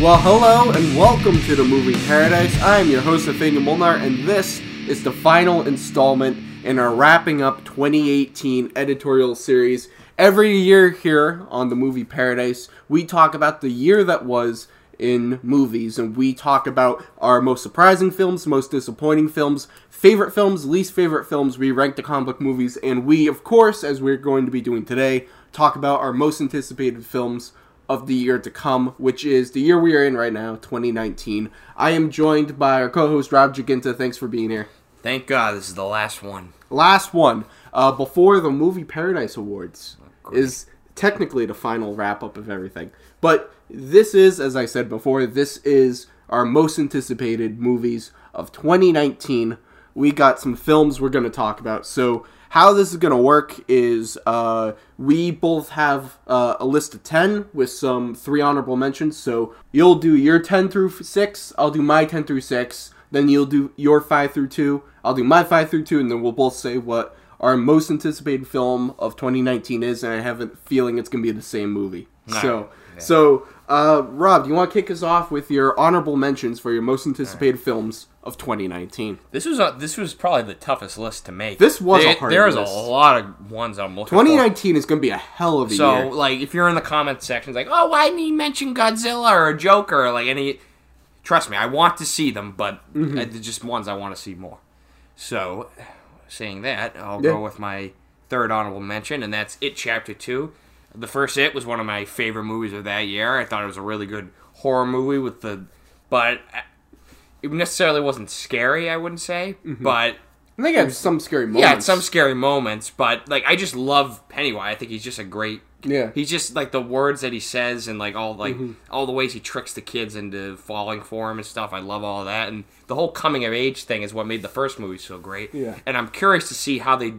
Well, hello and welcome to the movie Paradise. I am your host, Nathanael Molnár, and this is the final installment in our wrapping up 2018 editorial series. Every year here on the movie Paradise, we talk about the year that was in movies, and we talk about our most surprising films, most disappointing films, favorite films, least favorite films. We rank the comic book movies, and we, of course, as we're going to be doing today, talk about our most anticipated films of the year to come, which is the year we are in right now, 2019. I am joined by our co-host Rob Giachinta. Thanks for being here. Thank God this is the last one. Last one uh, before the Movie Paradise Awards is technically the final wrap up of everything. But this is, as I said before, this is our most anticipated movies of 2019. We got some films we're going to talk about. So how this is going to work is uh, we both have uh, a list of 10 with some three honorable mentions. So you'll do your 10 through 6, I'll do my 10 through 6, then you'll do your 5 through 2, I'll do my 5 through 2, and then we'll both say what our most anticipated film of 2019 is, and I have a feeling it's going to be the same movie. Alright, So, yeah. so uh, Rob, do you want to kick us off with your honorable mentions for your most anticipated films of 2019? This was a, this was probably the toughest list to make. This was a there, hard There's a lot of ones I'm looking 2019 is going to be a hell of a for. So year. like, if you're in the comment section, like, oh, why didn't he mention Godzilla or Joker or like any? Trust me, I want to see them, but Mm-hmm. uh, they're just ones I want to see more. So, saying that, I'll Yeah. go with my third honorable mention, and that's It Chapter Two. The first It was one of my favorite movies of that year. I thought it was a really good horror movie with the, but uh, it necessarily wasn't scary. I wouldn't say, but I think it had some scary moments. yeah, some scary moments. But like, I just love Pennywise. I think he's just a great. Yeah. He's just like the words that he says and like all like all the ways he tricks the kids into falling for him and stuff. I love all that and the whole coming of age thing is what made the first movie so great. Yeah. And I'm curious to see how they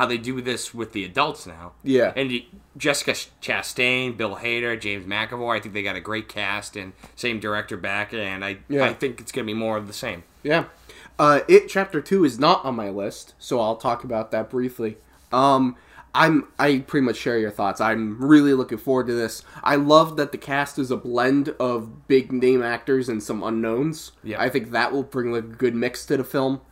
how they do this with the adults now. Yeah. And Jessica Chastain, Bill Hader, James McAvoy. I think they got a great cast and same director back, and I Yeah. I think it's gonna be more of the same. Yeah. Uh, it chapter two is not on my list, so I'll talk about that briefly. Um, I'm I pretty much share your thoughts. I'm really looking forward to this. I love that the cast is a blend of big name actors and some unknowns. Yeah. I think that will bring like a good mix to the film.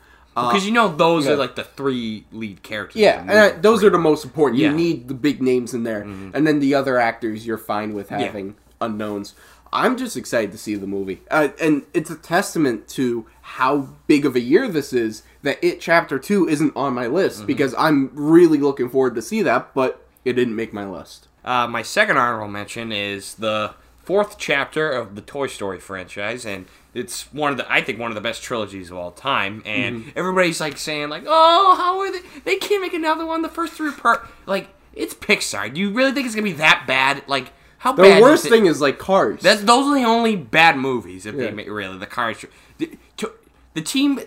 Because you know those yeah. are like the three lead characters. Yeah, and I, those are the most important. Yeah. Mm-hmm. You need the big names in there, and then the other actors you're fine with having unknowns. I'm just excited to see the movie, uh, and it's a testament to how big of a year this is that it chapter two isn't on my list Mm-hmm. because I'm really looking forward to see that, but it didn't make my list. Uh, my second honorable mention is the fourth chapter of the Toy Story franchise, and it's one of the I think one of the best trilogies of all time. And Mm-hmm. everybody's like saying like, "Oh, how are they? They can't make another one. The first three part like it's Pixar. Do you really think it's gonna be that bad? Like how The bad? worst is it? thing is like Cars. That's those are the only bad movies that Yeah. they make. Really, the Cars. The, to, the team,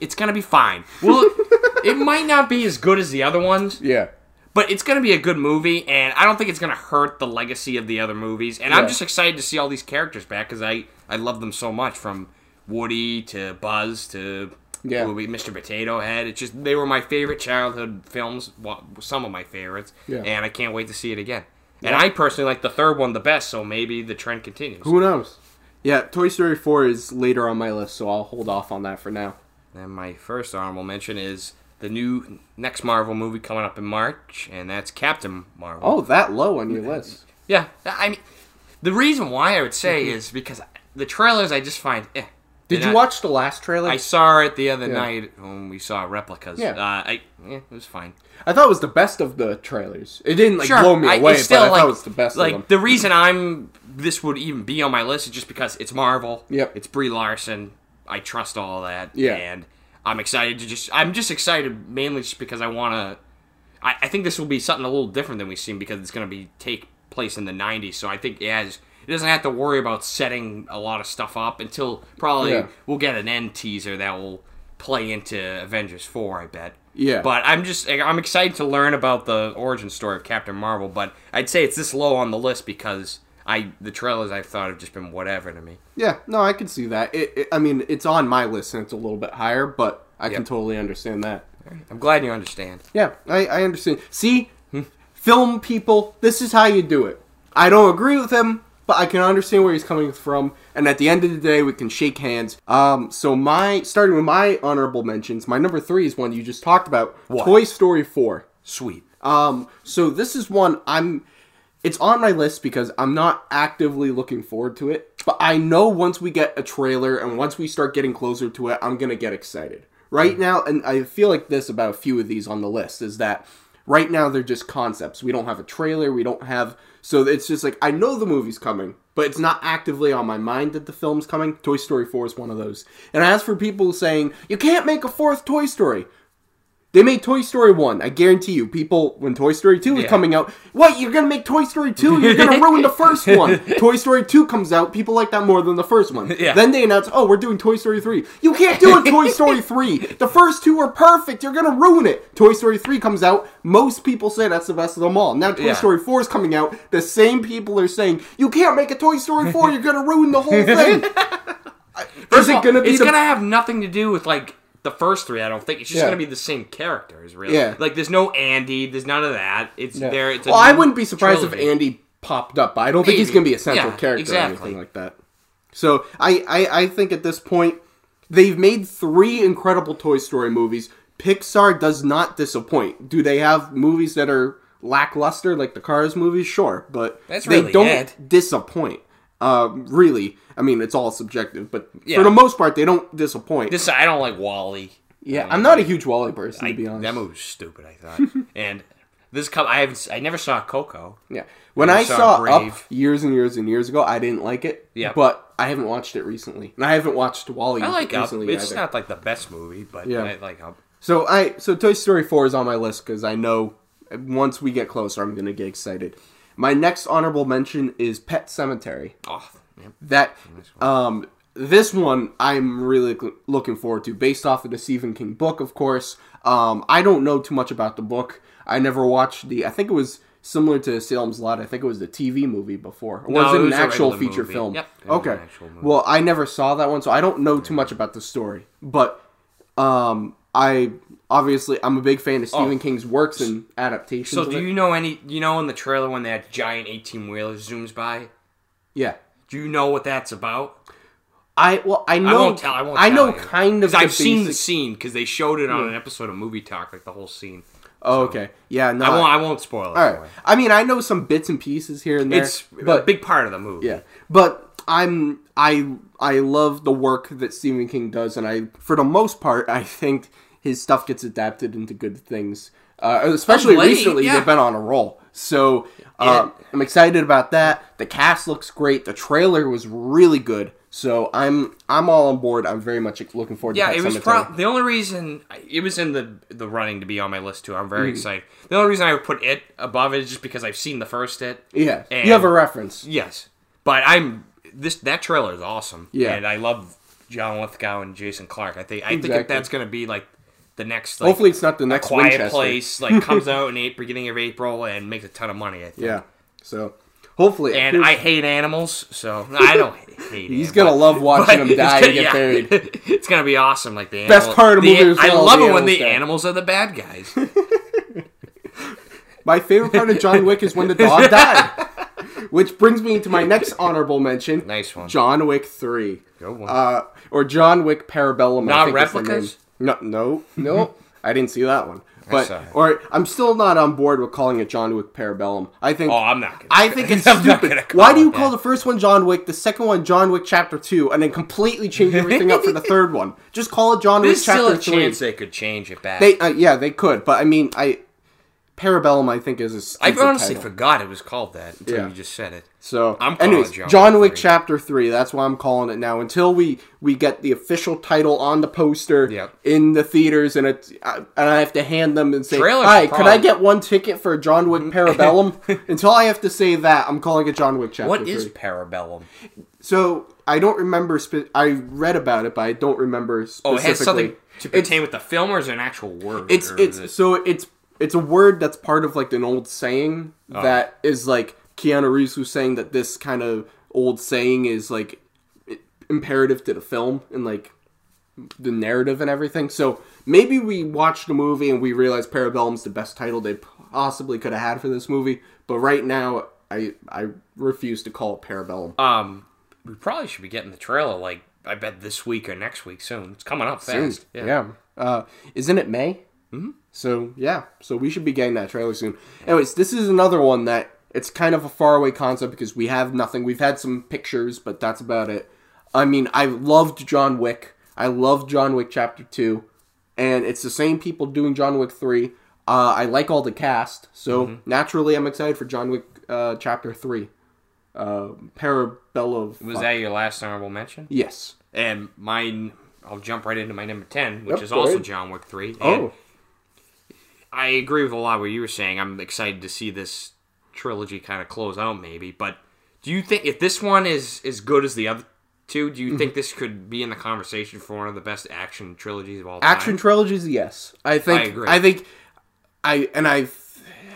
it's gonna be fine. Well, it might not be as good as the other ones, yeah, but it's gonna be a good movie, and I don't think it's gonna hurt the legacy of the other movies. And I'm just excited to see all these characters back because I I love them so much, from Woody to Buzz to Yeah. Movie, Mr. Potato Head. It's just they were my favorite childhood films, well, some of my favorites, Yeah. and I can't wait to see it again. And I personally like the third one the best, so maybe the trend continues. who knows? Yeah, Toy Story four is later on my list, so I'll hold off on that for now. And my first honorable mention is the new next Marvel movie coming up in March, and that's Captain Marvel. Oh, that low on your list? Yeah, I mean, the reason why I would say mm-hmm. is because the trailers I just find. Eh. Did you I- watch the last trailer? I saw it the other Yeah. night when we saw replicas. Yeah. uh, I yeah, it was fine. I thought it was the best of the trailers. It didn't like Sure, blow me I- away, still but I like thought it was the best like of them. the reason I'm this would even be on my list is just because it's Marvel. Yep. It's Brie Larson. I trust all that. Yeah. and I'm excited to just. I'm just excited mainly just because I want to. I, I think this will be something a little different than we've seen because it's going to be take place in the '90s. So I think it has. It doesn't have to worry about setting a lot of stuff up until probably Yeah. we'll get an end teaser that will play into Avengers Four. I bet. Yeah. But I'm just I'm excited to learn about the origin story of Captain Marvel. But I'd say it's this low on the list because I the trailers I thought have just been whatever to me. Yeah, no, I can see that. It, it, I mean, it's on my list and it's a little bit higher, but I can totally understand that. I'm glad you understand. Yeah, I, I understand. See, film people, this is how you do it. I don't agree with him, but I can understand where he's coming from. And at the end of the day, we can shake hands. Um, so my starting with my honorable mentions, my number three is one you just talked about, What? Toy Story Four. Sweet. Um, so this is one I'm. It's on my list because I'm not actively looking forward to it, but I know once we get a trailer and once we start getting closer to it, I'm gonna get excited. Right now, and I feel like this about a few of these on the list is that right now they're just concepts. We don't have a trailer. We don't have. So it's just like I know the movie's coming, but it's not actively on my mind that the film's coming. Toy Story 4 is one of those. And as for people saying you can't make a fourth Toy Story, they made Toy Story 1. I guarantee you, people, when Toy Story 2 is Yeah. coming out, what, you're gonna make Toy Story 2? You're gonna ruin the first one. Toy Story 2 comes out, people like that more than the first one. Yeah. Then they announce, oh, we're doing Toy Story 3. You can't do a Toy Story 3! The first two are perfect, you're gonna ruin it! Toy Story 3 comes out, most people say that's the best of them all. Now Toy Yeah. Story 4 is coming out, the same people are saying, you can't make a Toy Story 4, you're gonna ruin the whole thing! First is it all, gonna be It's the gonna have nothing to do with like the first three. I don't think it's just Yeah. gonna be the same characters. Really. Yeah. Like there's no Andy. There's none of that. It's Yeah. there. It's a well, I new wouldn't be surprised trilogy. if Andy popped up, but I don't think he's Maybe. going to be a central Yeah, character or anything like that. So I, I, I think at this point, they've made three incredible Toy Story movies. Pixar does not disappoint. Do they have movies that are lackluster, like the Cars movies? Sure, but That's they really don't it. disappoint. Uh, really, I mean, it's all subjective, but Yeah. for the most part, they don't disappoint. This I don't like WALL-E. yeah, I'm not a huge WALL-E person, to be honest. That movie was stupid. I thought. and this come I haven't. I never saw Coco. Yeah. When I I saw saw. Up years and years and years ago, I didn't like it. Yeah, But I haven't watched it recently. And I haven't watched WALL-E I like Up. It's either. not like the best movie, but Yeah. I like Up. So I so Toy Story 4 is on my list cuz I know once we get closer I'm going to get excited. My next honorable mention is Pet Sematary. Oh. That um this one I'm really looking forward to based off of the Stephen King book of course. Um I don't know too much about the book. I never watched the I think it was similar to Salem's Lot. I think it was the TV movie before. Or No, was it it an was a actual feature movie. film? Yep, okay. an. Well, I never saw that one, so I don't know too much about the story. But um I obviously I'm a big fan of oh. Stephen King's works and adaptations Oh. So do you know any? You know in the trailer when that giant eighteen wheeler zooms by? Yeah. Do you know what that's about? I well I know I won't tell. I won't. I know you. kind of. the I've seen the scene because they showed it on an hmm. episode of Movie Talk, like the whole scene. Oh, okay. Yeah, no. I won't. I won't spoil it. All right. you. I mean, I know some bits and pieces here and there. It's a but big part of the movie. yeah, but I'm I I love the work that Stephen King does, and I for the most part I think his stuff gets adapted into good things. Uh, especially late, recently, yeah. they've been on a roll. So uh, I'm excited about that. The cast looks great. The trailer was really good. So I'm I'm all on board. I'm very much looking forward Yeah, to it was pro- the only reason it was in the the running to be on my list too. I'm very Mm-hmm. excited. The only reason I would put it above it is just because I've seen the first it. yeah, and- you have a reference. Yes, but I'm this that trailer is awesome. Yeah. and I love John Lithgow and Jason Clarke. I think I think Exactly. that that's gonna be like the next. Like, Hopefully, it's not the next Quiet Winchester. Place like comes out in the beginning of April and makes a ton of money. I think. Yeah. So hopefully, And I hate animals, so I don't hate. He's animals, gonna love watching them die gonna- and get yeah. buried. it's gonna be awesome. Like the Best animal- part of the the- movie is I love it when the animals die. animals are the bad guys. My favorite part of John Wick is when the dog died. Which brings me to my next honorable mention. Nice one. John Wick 3. Good one. Uh, or John Wick Parabellum. I Not the replicas? No, no, no. I didn't see that one. But or I'm still not on board with calling it John Wick Parabellum. I think oh, I'm not. Gonna I think it's I'm stupid. Why do you call that. the first one John Wick, the second one John Wick Chapter Two, and then completely change everything up for the third one? Just call it John Wick Chapter Three. There's still a chance they could change it back. They, uh, yeah, they could, but I mean, I Parabellum, I think, is a I stupid honestly title. forgot it was called that until Yeah. you just said it. So, I'm calling anyways, John John, Wick Wick 3. Chapter Three. That's why I'm calling it now. Until we we get the official title on the poster Yep. in the theaters, and it uh, and I have to hand them and say, Trailers "Hi, could I get one ticket for John Wick Parabellum?" Until I have to say that, I'm calling it John Wick Chapter What Three. is Parabellum? So I don't remember. Spe- I read about it, but I don't remember Oh, specifically. it has something to It's- with the film, or is it an actual word? It's it's it- so it's it's a word that's part of like an old saying Oh. that is like Keanu Reeves was saying that this kind of old saying is like imperative to the film and like the narrative and everything. So maybe we watched the movie and we realized Parabellum's the best title they possibly could have had for this movie. But right now, I I refuse to call it Parabellum. Um, we probably should be getting the trailer like I bet this week or next week soon. It's coming up fast. Yeah. yeah. Uh, isn't it May? Mm-hmm. So yeah, so we should be getting that trailer soon. Anyways, this is another one that it's kind of a faraway concept because we have nothing. We've had some pictures, but that's about it. I mean, I loved John Wick. I loved John Wick Chapter Two, and it's the same people doing John Wick Three. Uh, I like all the cast, so Mm-hmm. naturally I'm excited for John Wick uh, Chapter Three. Uh, Parabellum. Was that your last honorable mention? Yes. And mine, I'll jump right into my number 10, which Yep, is also ahead. John Wick 3. And Oh, I agree with a lot of what you were saying. I'm excited to see this trilogy kind of close out, maybe. But do you think if this one is as good as the other two, do you Mm-hmm. think this could be in the conversation for one of the best action trilogies of all time? action trilogies. Yes, I think. I agree. I think. I and I.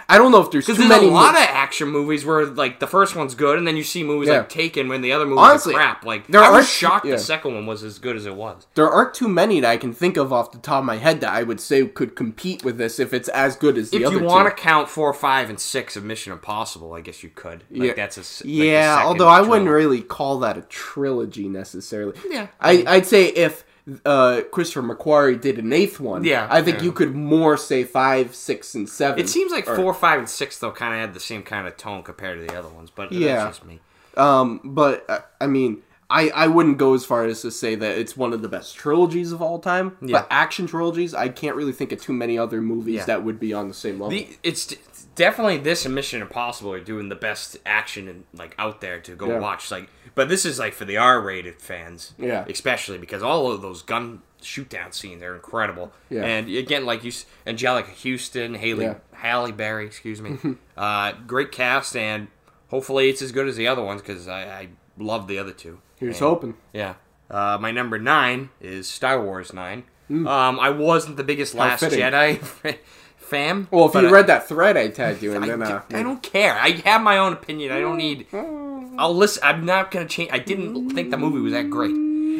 I don't know if there's too there's many. a lot mo- of action movies where like the first one's good, and then you see movies Yeah. like Taken when the other movies Honestly, are crap. Like there I was shocked yeah. the second one was as good as it was. there aren't too many that I can think of off the top of my head that I would say could compete with this if it's as good as the If other If you want to count four, five, and six of Mission Impossible, I guess you could. Like, Yeah. that's a like yeah, although I wouldn't really call that a trilogy necessarily. Yeah. I, I'd say if uh, Christopher McQuarrie did an eighth one, Yeah, I think yeah. you could more say five, six, and seven. It seems like Or- four, five, and six though kind of had the same kind of tone compared to the other ones, but Yeah. that's just me. Um, but uh, I mean, I I wouldn't go as far as to say that it's one of the best trilogies of all time. Yeah. But action trilogies, I can't really think of too many other movies Yeah. that would be on the same level. The, it's definitely this and Mission Impossible are doing the best action and like out there to go Yeah. watch. Like, but this is like for the R-rated fans, Yeah. especially because all of those gun shoot-down scenes are incredible. Yeah. And again, like you, s- Anjelica Huston, Haley, Yeah. Halle Berry, excuse me, uh, great cast, and hopefully it's as good as the other ones because I, I love the other two. Here's And- hoping. Yeah. Uh, my number nine is Star Wars nine. Um, I wasn't the biggest Last fitting. Jedi fan. Well, if you I- read that thread I tagged you, and I, then uh, I don't care. I have my own opinion. I don't need. I'll listen. I'm not gonna change. I didn't think the movie was that great.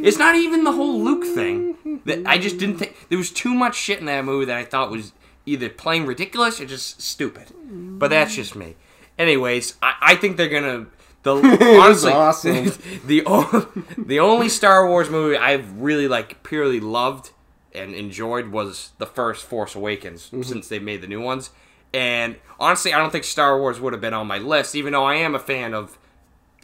It's not even the whole Luke thing. That I just didn't think there was too much shit in that movie that I thought was either playing ridiculous or just stupid. But that's just me. Anyways, I, I think they're gonna. The honestly, awesome. the the only Star Wars movie I've really like purely loved and enjoyed was the first Force Awakens Mm-hmm. since they made the new ones. And honestly, I don't think Star Wars would have been on my list, even though I am a fan of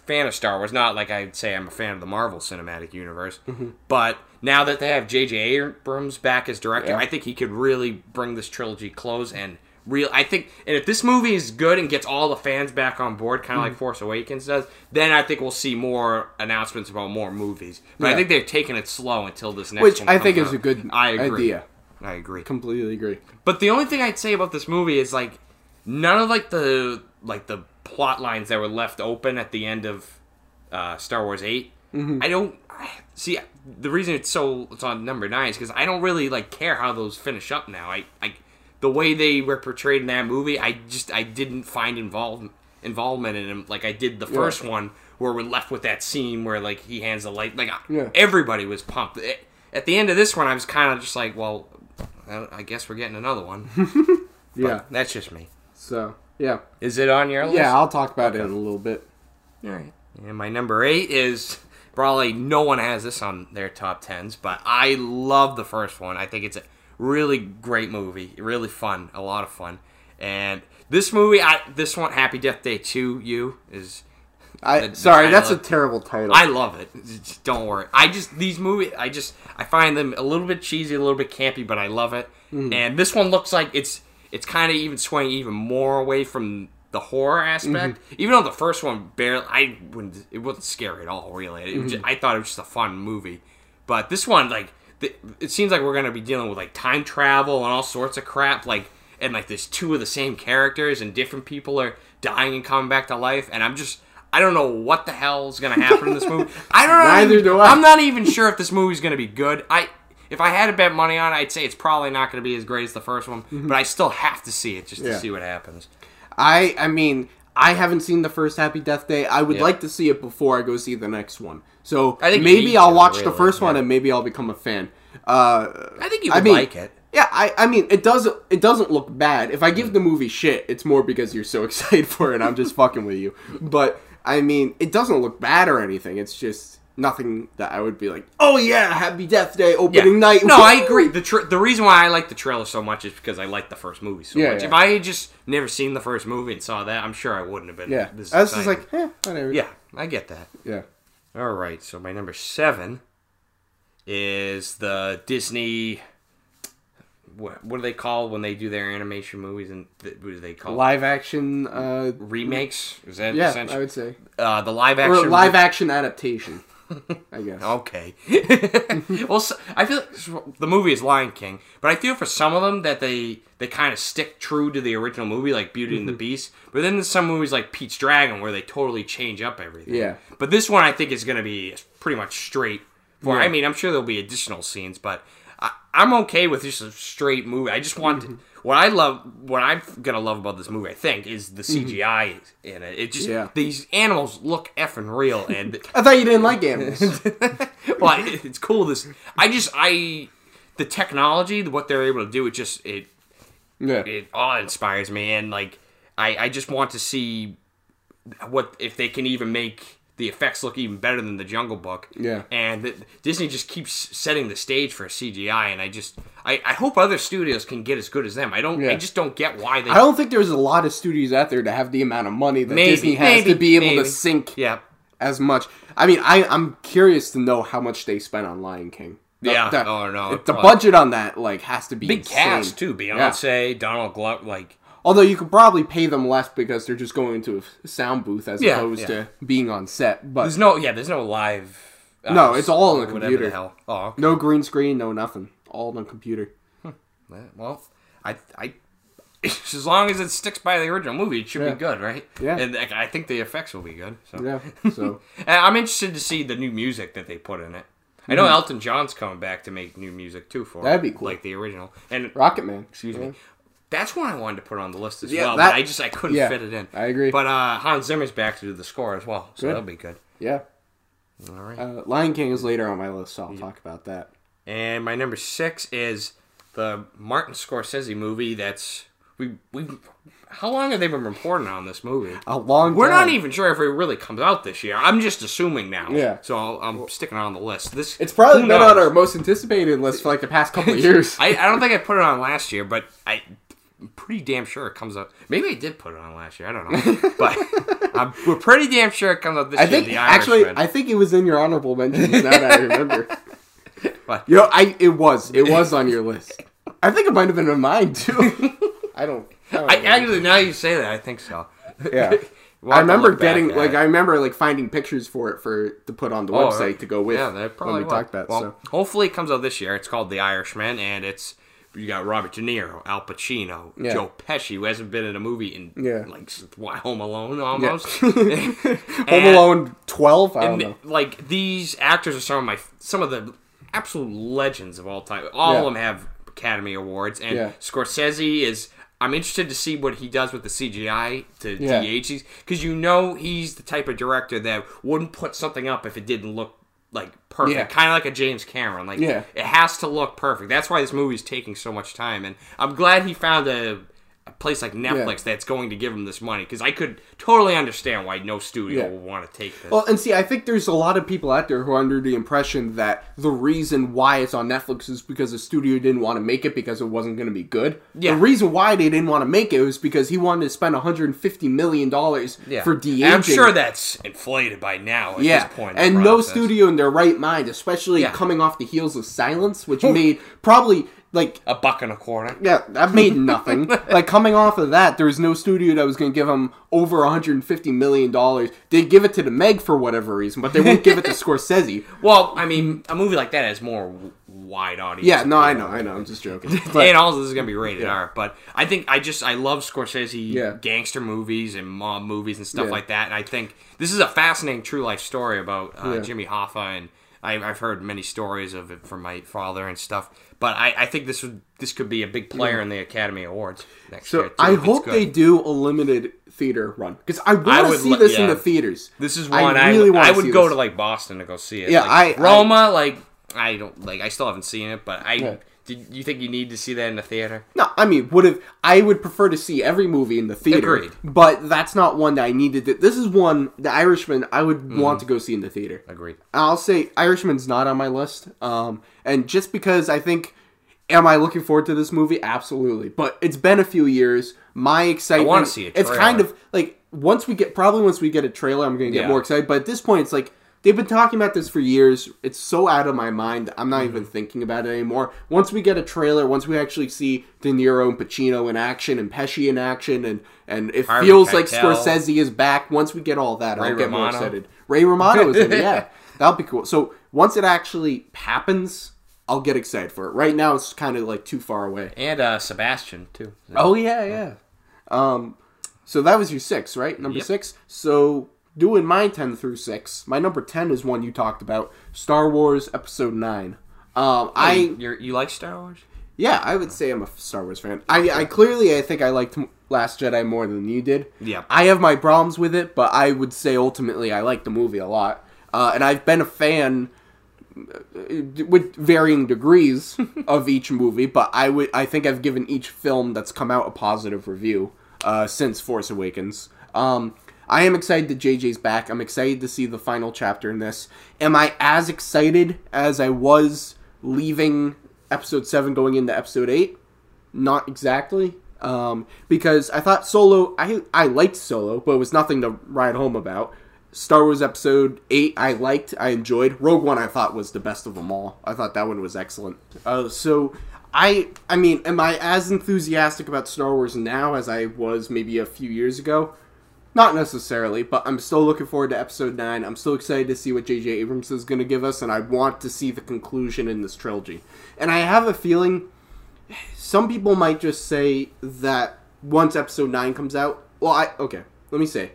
fan of Star Wars. Not like I'd say I'm a fan of the Marvel Cinematic Universe, Mm-hmm. but now that they have J.J. Abrams back as director, Yeah. I think he could really bring this trilogy close and real. I think, and if this movie is good and gets all the fans back on board, kind of Mm-hmm. like Force Awakens does, then I think we'll see more announcements about more movies. But I think they're taking it slow until this next which I think is out. a good I agree. idea. I agree. Completely agree. But the only thing I'd say about this movie is like none of like the like the plot lines that were left open at the end of uh, Star Wars 8 I don't see the reason it's so it's on number nine is because I don't really like care how those finish up now. I I the way they were portrayed in that movie, I just I didn't find involved involvement in them like I did the first one where we're left with that scene where like he hands the light like Yeah. everybody was pumped. Eh, At the end of this one, I was kind of just like, well, I guess we're getting another one. Yeah. that's just me. So yeah, Is it on your list? yeah. I'll talk about it in a little bit. All right. And my number eight is probably no one has this on their top tens, but I love the first one. I think it's a really great movie, really fun, a lot of fun. And this movie, I this one, Happy Death Day to You, is I The- sorry, that's a terrible title. I love it. Just don't worry. I just these movies. I just I find them a little bit cheesy, a little bit campy, but I love it. Mm-hmm. And this one looks like it's it's kind of even swaying even more away from the horror aspect. Mm-hmm. Even though the first one barely, I wouldn't. It wasn't scary at all. Really, it Mm-hmm. just, I thought it was just a fun movie. But this one, like, the, it seems like we're gonna be dealing with like time travel and all sorts of crap. Like, and like there's two of the same characters and different people are dying and coming back to life. And I'm just. I don't know what the hell's gonna happen in this movie. I don't know. Neither do I. I'm not even sure if this movie's gonna be good. I if I had to bet money on it, I'd say it's probably not gonna be as great as the first one. But I still have to see it just to Mm-hmm. Yeah. see what happens. I I mean, I haven't seen the first Happy Death Day. I would Yeah. like to see it before I go see the next one. So I think maybe I'll to, watch the really, first one and maybe I'll become a fan. Uh, I think you I would mean, like it. Yeah, I, I mean it doesn't it doesn't look bad. If I give the movie shit, it's more because you're so excited for it. I'm just fucking with you. But I mean, it doesn't look bad or anything. It's just nothing that I would be like, oh yeah, Happy Death Day opening night. No, I agree. The tra- the reason why I like the trailer so much is because I like the first movie so Yeah, much. yeah. If I had just never seen the first movie and saw that, I'm sure I wouldn't have been. Yeah, this I was just like, eh, whatever. yeah, I get that. yeah. All right, so my number seven is the Disney. What, what do they call when they do their animation movies? And th- what do they call Live action. Uh, remakes? Is that yeah, I would say uh, the live action or action? live action adaptation. I guess. Okay. well, so, I feel like the movie is Lion King, but I feel for some of them that they they kind of stick true to the original movie, like Beauty and the mm-hmm. Beast. But then there's some movies like Pete's Dragon where they totally change up everything. Yeah. But this one I think is going to be pretty much straight. For Yeah. I mean, I'm sure there'll be additional scenes, but I, I'm okay with just a straight movie. I just want Mm-hmm. what I love. What I'm gonna love about this movie, I think, is the CGI in it. It just Mm-hmm. Yeah. these animals look effing real and. I thought you didn't like animals. well, it- it's cool. This I just I the technology, what they're able to do, it just it yeah. it awe inspires me, and like I I just want to see what if they can even make the effects look even better than the Jungle Book. Yeah. and that Disney just keeps setting the stage for CGI, and I just I, I hope other studios can get as good as them. I don't Yeah. I just don't get why they I don't think there's a lot of studios out there to have the amount of money that Maybe, Disney has maybe, to be able maybe. to sink yeah. as much. I mean, I I'm curious to know how much they spent on Lion King. The- Yeah. the- Oh, no, The budget on that like has to be Big insane. cast too. Beyonce, Donald Glover, like Although you could probably pay them less because they're just going to a sound booth as Yeah, opposed yeah. to being on set. But There's no, yeah, there's no live. uh, No, it's all on the whatever computer. The hell. Oh, okay. no green screen, no nothing, all on the computer. well, I, I, as long as it sticks by the original movie, it should Yeah. be good, right? Yeah. and like, I think the effects will be good. So, Yeah. So and I'm interested to see the new music that they put in it. I know Elton John's coming back to make new music too for Mm-hmm. That'd it, be cool. like the original. And Rocket Man. excuse me, that's one I wanted to put on the list as Yeah, well, that- but I just I couldn't yeah, fit it in. I agree. But uh, Hans Zimmer's back to do the score as well, so Good. that'll be good. Yeah. All right. Uh, Lion King is later on my list, so I'll talk about that. And my number six is the Martin Scorsese movie. That's we we. How long have they been reporting on this movie? A long. We're not even sure if it really comes out this year. I'm just assuming now. Yeah. So I'll, I'm sticking it on the list. This It's probably been knows? on our most anticipated list for like the past couple of years. I, I don't think I put it on last year, but I, pretty damn sure it comes out. Maybe I did put it on last year. I don't know, but I'm, we're pretty damn sure it comes out this I year. think the actually, I think it was in your honorable mentions. Now that I remember, But- you know, I it was it was on your list. I think it might have been in mine too. I don't. I, don't I actually now you say that, I think so. yeah. We'll I remember getting like it. I remember like finding pictures for it for to put on the Oh, website right. to go with Yeah, that probably when we will. talked about. Well, so hopefully it comes out this year. It's called The Irishman, and it's you got Robert De Niro, Al Pacino, Yeah. Joe Pesci, who hasn't been in a movie in Yeah. like what, Home Alone almost. Home And- Alone twelve. I don't know. like these actors are some of my some of the absolute legends of all time. All Yeah. of them have Academy Awards, and Yeah. Scorsese is. I'm interested to see what he does with the CGI to Yeah. these because you know he's the type of director that wouldn't put something up if it didn't look like perfect, Yeah. kind of like a James Cameron. Like Yeah. it has to look perfect. That's why this movie's taking so much time, and I'm glad he found a, a place like Netflix that's going to give him this money because I could totally understand why no studio Yeah. would want to take this. Well, and see, I think there's a lot of people out there who are under the impression that the reason why it's on Netflix is because the studio didn't want to make it because it wasn't going to be good. Yeah. The reason why they didn't want to make it was because he wanted to spend 150 million dollars for de I'm sure that's inflated by now at yeah, this point. and no studio in their right mind, especially Yeah. coming off the heels of Silence, which made probably like a buck and a quarter. yeah, that made nothing. like coming off of that, there was no studio that was going to give him over 150 million dollars. They give it to the Meg for whatever reason, but they won't give it to Scorsese. Well, I mean, a movie like that has more wide audience. Yeah, no, I know, I know. I'm just joking. But, and also, this is gonna be rated R. But I think I just I love Scorsese Yeah. gangster movies and mob movies and stuff Yeah. like that. And I think this is a fascinating true life story about uh, Yeah. Jimmy Hoffa, and I, I've heard many stories of it from my father and stuff. But I, I think this would this could be a big player in the Academy Awards next year. so too, I hope they do a limited theater run because I I want to see this in the theaters. This is one I, really wanna I would go this. to like Boston to go see it. Yeah, Like, I- Roma, like I don't like. I still haven't seen it, but I Yeah. Did you think you need to see that in the theater? No, I mean, would have I would prefer to see every movie in the theater. Agreed. But that's not one that I needed. To, this is one, The Irishman, I would Mm-hmm. want to go see in the theater. Agreed. I'll say Irishman's not on my list. Um, and just because I think, am I looking forward to this movie? Absolutely. But it's been a few years. My excitement. I wanna see a It's kind of like once we get probably once we get a trailer, I'm going to get Yeah. more excited. But at this point, it's like they've been talking about this for years. It's so out of my mind. I'm not Mm-hmm. even thinking about it anymore. Once we get a trailer, once we actually see De Niro and Pacino in action and Pesci in action, and and it Harvey feels like Scorsese is back. Once we get all that, Ray I'll get more Romano. excited. Ray Romano is in it. Yeah, that'll be cool. So once it actually happens, I'll get excited for it. Right now, it's kind of like too far away. And uh, Sebastian too. Oh yeah, yeah. Um, so that was your six, right? Number Yep. six. So doing my ten through six. My number ten is one you talked about, Star Wars Episode Nine. Um, I You're, you like Star Wars? yeah, I would say I'm a Star Wars fan. I, I clearly I think I liked Last Jedi more than you did. Yeah. I have my problems with it, but I would say ultimately I like the movie a lot, uh, and I've been a fan uh, with varying degrees of each movie. But I would I think I've given each film that's come out a positive review uh, since Force Awakens. Um, I am excited that JJ's back. I'm excited to see the final chapter in this. Am I as excited as I was leaving Episode Seven going into Episode Eight? Not exactly. Um, because I thought Solo, I I liked Solo, but it was nothing to write home about. Star Wars Episode Eight, I liked, I enjoyed. Rogue One, I thought was the best of them all. I thought that one was excellent. Uh, so I, I mean, am I as enthusiastic about Star Wars now as I was maybe a few years ago? Not necessarily, but I'm still looking forward to Episode Nine. I'm still excited to see what J.J. Abrams is going to give us, and I want to see the conclusion in this trilogy. And I have a feeling some people might just say that once episode 9 comes out well i okay let me say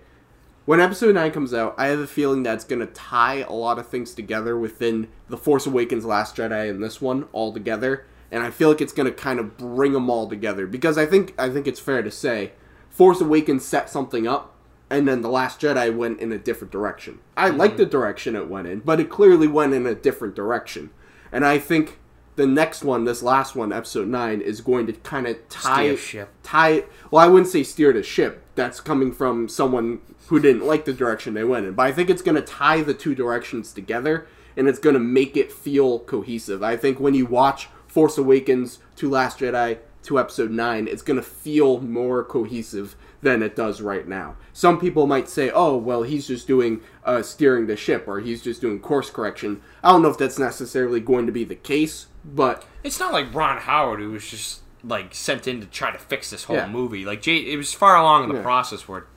when episode 9 comes out i have a feeling that's going to tie a lot of things together within the force awakens last jedi and this one all together and i feel like it's going to kind of bring them all together because i think i think it's fair to say force awakens set something up and then the last jedi went in a different direction i mm-hmm. like the direction it went in but it clearly went in a different direction and i think the next one, this last one, episode nine, is going to kind of tie Steer ship. tie. Well, I wouldn't say steer the ship. That's coming from someone who didn't like the direction they went in. But I think it's going to tie the two directions together, and it's going to make it feel cohesive. I think when you watch Force Awakens to Last Jedi to Episode nine, it's going to feel more cohesive than it does right now. Some people might say, "Oh, well, he's just doing uh, steering the ship, or he's just doing course correction." I don't know if that's necessarily going to be the case, but It's not like Ron Howard who was just like sent in to try to fix this whole Yeah. movie. Like Jay, it was far along in the Yeah. process where,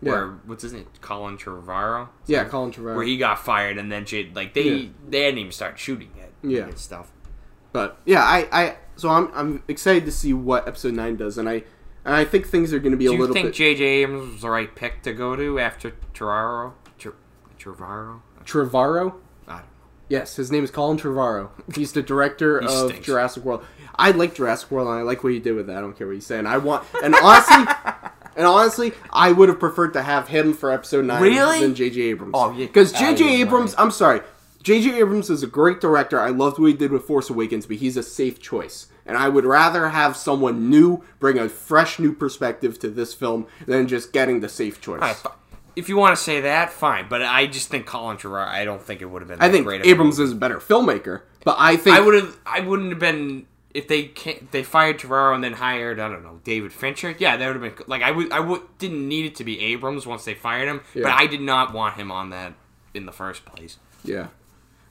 where Yeah. what's his name, Colin Trevorrow, yeah, Colin Trevorrow. where he got fired, and then Jay, like they Yeah. they hadn't even started shooting yet. Yeah. and stuff. But yeah, I, I so I'm I'm excited to see what episode nine does, and I I think things are going to be Do a little. Do you think. J.J. Abrams was the right pick to go to after Trevorrow? Tre- Trevorrow? Trevorrow? I don't know. Yes, his name is Colin Trevorrow. He's the director He of stinks. Jurassic World. I like Jurassic World, and I like what he did with that. I don't care what he's saying. I want, and honestly, and honestly, I would have preferred to have him for episode nine Really? than J.J. Abrams. Oh, yeah. because Oh, J.J. you're Abrams. right. I'm sorry, J.J. Abrams is a great director. I loved what he did with Force Awakens, but he's a safe choice. And I would rather have someone new bring a fresh new perspective to this film than just getting the safe choice. Right, if you want to say that, fine. But I just think Colin Trevorrow. I don't think it would have been. I think great Abrams is a better filmmaker, but I think I would have. I wouldn't have been if they can't, they fired Trevorrow and then hired I don't know David Fincher. Yeah, that would have been like I would. I would didn't need it to be Abrams once they fired him, but I did not want him on that in the first place. Yeah.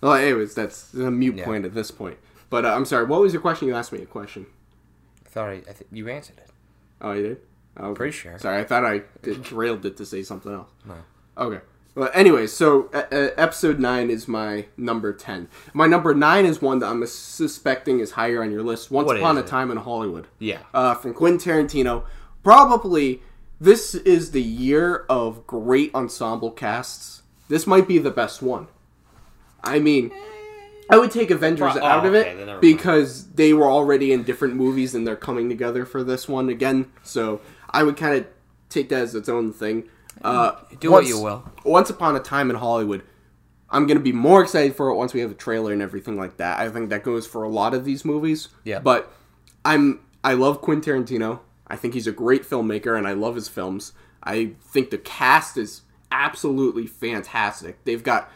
Well, anyways, that's a mute Yeah. point at this point. But uh, I'm sorry. What was your question? You asked me a question. I thought I, I think you answered it. Oh, you did. Oh, okay. Pretty sure. Sorry, I thought I derailed it to say something else. No. Okay. Well, anyways, so uh, uh, episode nine is my number ten. My number nine is one that I'm suspecting is higher on your list. Once What upon a is it? time in Hollywood. Yeah. uh, from Quentin Tarantino. Probably this is the year of great ensemble casts. This might be the best one. I mean, I would take Avengers Pro- out oh, of okay, it never mind. because they were already in different movies and they're coming together for this one again. So I would kind of take that as its own thing. Uh, Do what you will. Once upon a time in Hollywood, I'm gonna be more excited for it once we have a trailer and everything like that. I think that goes for a lot of these movies. Yeah. But I'm I love Quentin Tarantino. I think he's a great filmmaker, and I love his films. I think the cast is absolutely fantastic. They've got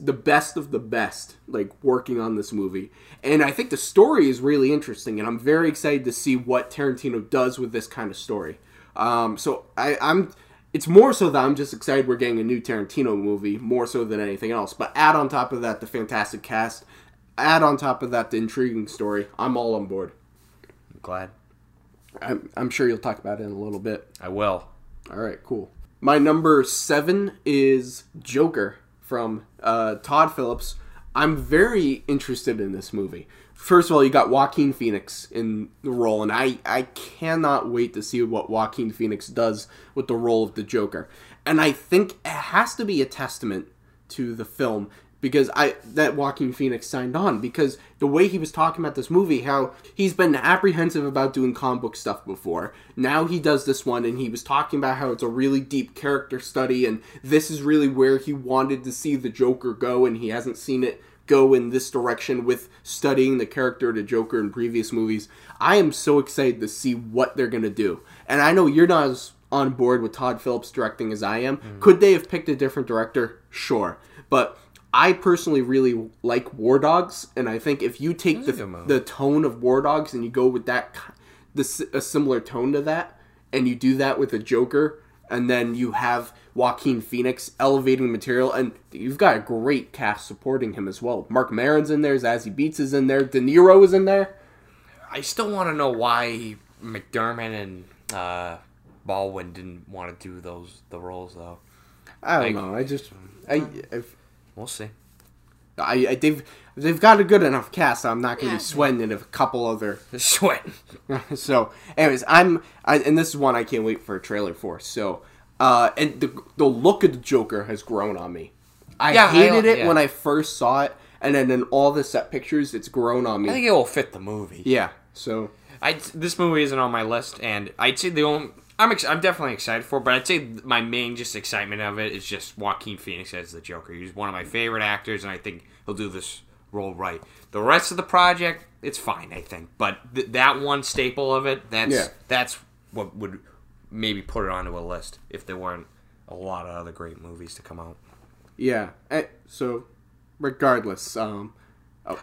the best of the best, like working on this movie, and I think the story is really interesting. And I'm very excited to see what Tarantino does with this kind of story. Um, so I, I'm. It's more so that I'm just excited we're getting a new Tarantino movie, more so than anything else. But add on top of that the fantastic cast, add on top of that the intriguing story. I'm all on board. I'm glad. I'm, I'm sure you'll talk about it in a little bit. I will. All right, cool. My number seven is Joker from uh, Todd Phillips. I'm very interested in this movie. First of all, you got Joaquin Phoenix in the role, and I, I cannot wait to see what Joaquin Phoenix does with the role of the Joker. And I think it has to be a testament to the film because I that Joaquin Phoenix signed on because the way he was talking about this movie, how he's been apprehensive about doing comic book stuff before. Now he does this one, and he was talking about how it's a really deep character study, and this is really where he wanted to see the Joker go, and he hasn't seen it go in this direction with studying the character of the Joker in previous movies. I am so excited to see what they're gonna do, and I know you're not as on board with Todd Phillips directing as I am. Mm. Could they have picked a different director? Sure, but I personally really like War Dogs, and I think if you take the, a good movie. the tone of War Dogs and you go with that, this a similar tone to that, and you do that with a Joker, and then you have Joaquin Phoenix elevating the material, and you've got a great cast supporting him as well. Marc Maron's in there, Zazie Beetz is in there, De Niro is in there. I still want to know why McDermott and uh, Baldwin didn't want to do those the roles though. I don't Like- know. I just I. I've, We'll see. I, I they've they've got a good enough cast. I'm not going to Yeah. be sweating it if a couple other Sweat. so, anyways, I'm, I, and this is one I can't wait for a trailer for. So, uh, and the the look of the Joker has grown on me. I Yeah, I- hated it yeah. when I first saw it, and then in all the set pictures, it's grown on me. I think it will fit the movie. yeah. So, I this movie isn't on my list, and I'd say the only I'm ex- I'm definitely excited for, it, but I'd say my main just excitement of it is just Joaquin Phoenix as the Joker. He's one of my favorite actors, and I think he'll do this role right. The rest of the project, it's fine, I think, but th- that one staple of it, that's Yeah. that's what would maybe put it onto a list if there weren't a lot of other great movies to come out. yeah. Eh, so, regardless, um,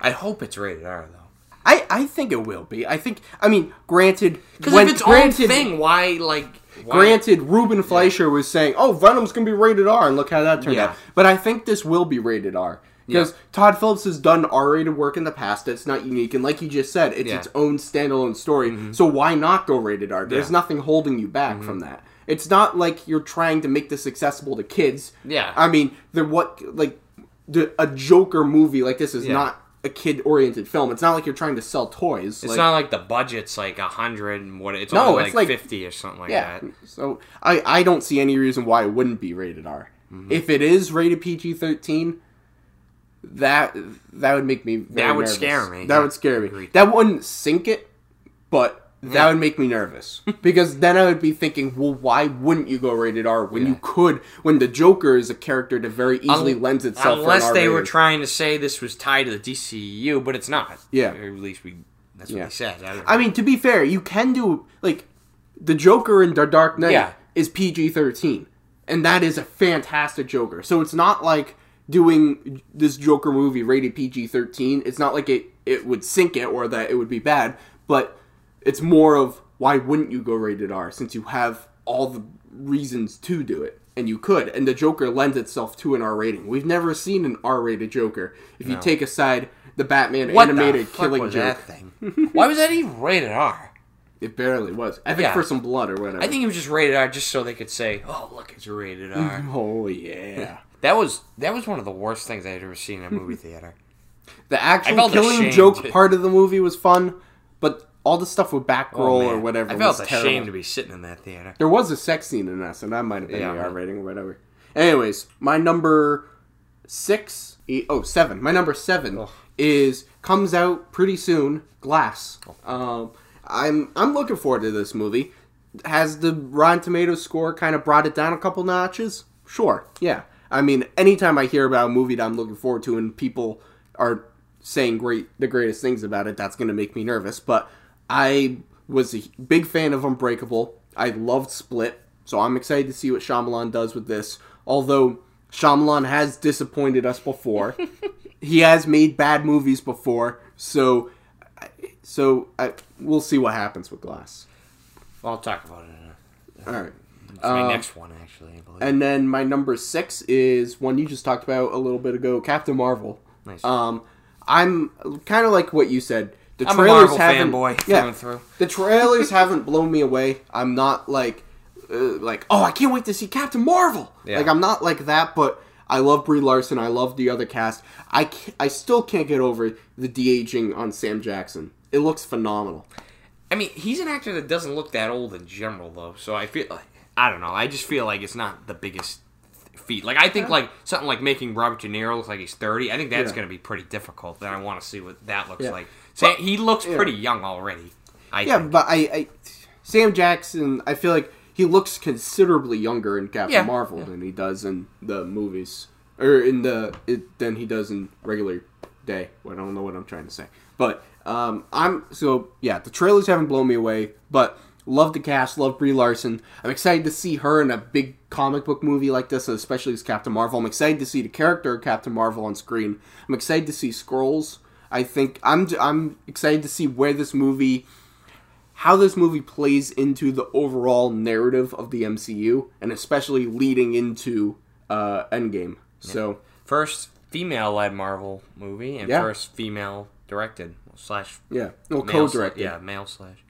I hope it's rated R though. I I think it will be. I think. I mean, granted, Because if it's granted, own thing, why like why, Granted, Ruben Fleischer was saying, "Oh, Venom's gonna be rated R," and look how that turned Yeah. out. But I think this will be rated R because Yeah. Todd Phillips has done R-rated work in the past. It's not unique, and like you just said, it's Yeah. Mm-hmm. its own standalone story. So why not go rated R? There's Yeah. Mm-hmm. nothing holding you back from that. It's not like you're trying to make this accessible to kids. Yeah. I mean, the what like the, a Joker movie like this is Yeah. not a kid-oriented film. It's not like you're trying to sell toys. It's like, not like the budget's like a hundred and what it's No, only it's like, like- fifty or something like Yeah. that. So I I don't see any reason why it wouldn't be rated R. Mm-hmm. If it is rated PG thirteen, that that would make me very That would nervous. scare me, That yeah. would scare me. That wouldn't sink it, but that Yeah. would make me nervous because then I would be thinking, well, why wouldn't you go rated R when you could? When the Joker is a character that very easily Un- lends itself Unless they were trying to say this was tied to the DCU, but it's not. Yeah. or at least we. That's what Yeah. they said. I I mean, to be fair, you can do like the Joker in The Dark Knight Yeah. is PG thirteen, and that is a fantastic Joker. So it's not like doing this Joker movie rated PG thirteen. It's not like it it would sink it or that it would be bad, but it's more of why wouldn't you go rated R since you have all the reasons to do it. And you could, and the Joker lends itself to an R rating. We've never seen an R-rated Joker. If you take aside the Batman what animated the fuck killing was joke, that thing? Why was that even rated R? it barely was. I think Yeah. for some blood or whatever. I think it was just rated R just so they could say, "Oh, look, it's rated R." Oh yeah. that was that was one of the worst things I had ever seen in a movie theater. The actual killing joke part of the movie was fun, but all the stuff with back Oh, roll or whatever I felt was ashamed terrible. to be sitting in that theater. There was a sex scene in that, so that might have been Yeah, the. R rating or whatever. Anyways, my number six, eight, oh seven. My number seven is comes out pretty soon. Glass. Oh. Um, I'm I'm looking forward to this movie. Has the Rotten Tomatoes score kind of brought it down a couple notches? Sure, yeah. I mean, anytime I hear about a movie that I'm looking forward to and people are saying great the greatest things about it, that's going to make me nervous. But I was a big fan of Unbreakable. I loved Split, so I'm excited to see what Shyamalan does with this. Although Shyamalan has disappointed us before, he has made bad movies before, so so I, we'll see what happens with Glass. I'll talk about it. All right. It's my next one, actually. I believe. And then my number six is one you just talked about a little bit ago, Captain Marvel. Nice. Um, I'm kind of like what you said. The I'm a trailers Marvel haven't, fanboy yeah, through. the trailers haven't blown me away. I'm not like, uh, like, oh, I can't wait to see Captain Marvel. Yeah. Like, I'm not like that, but I love Brie Larson. I love the other cast. I, I still can't get over the de aging on Sam Jackson. It looks phenomenal. I mean, he's an actor that doesn't look that old in general, though. So I feel like I don't know. I just feel like it's not the biggest feat. Like I think like something like making Robert De Niro look like he's thirty. I think that's Yeah. going to be pretty difficult. And I want to see what that looks Yeah. like. Sa he looks yeah. pretty young already. I Yeah, think. but I, I, Sam Jackson, I feel like he looks considerably younger in Captain Yeah, Marvel yeah. than he does in the movies, or in the it, than he does in regular day. I don't know what I'm trying to say, but um, I'm so yeah. The trailers haven't blown me away, but love the cast, love Brie Larson. I'm excited to see her in a big comic book movie like this, especially as Captain Marvel. I'm excited to see the character of Captain Marvel on screen. I'm excited to see Skrulls. I think I'm I'm excited to see where this movie how this movie plays into the overall narrative of the MCU, and especially leading into uh, Endgame. So first female-led Marvel movie and Yeah. first female directed slash yeah, well, male co-directed. Yeah, male slash.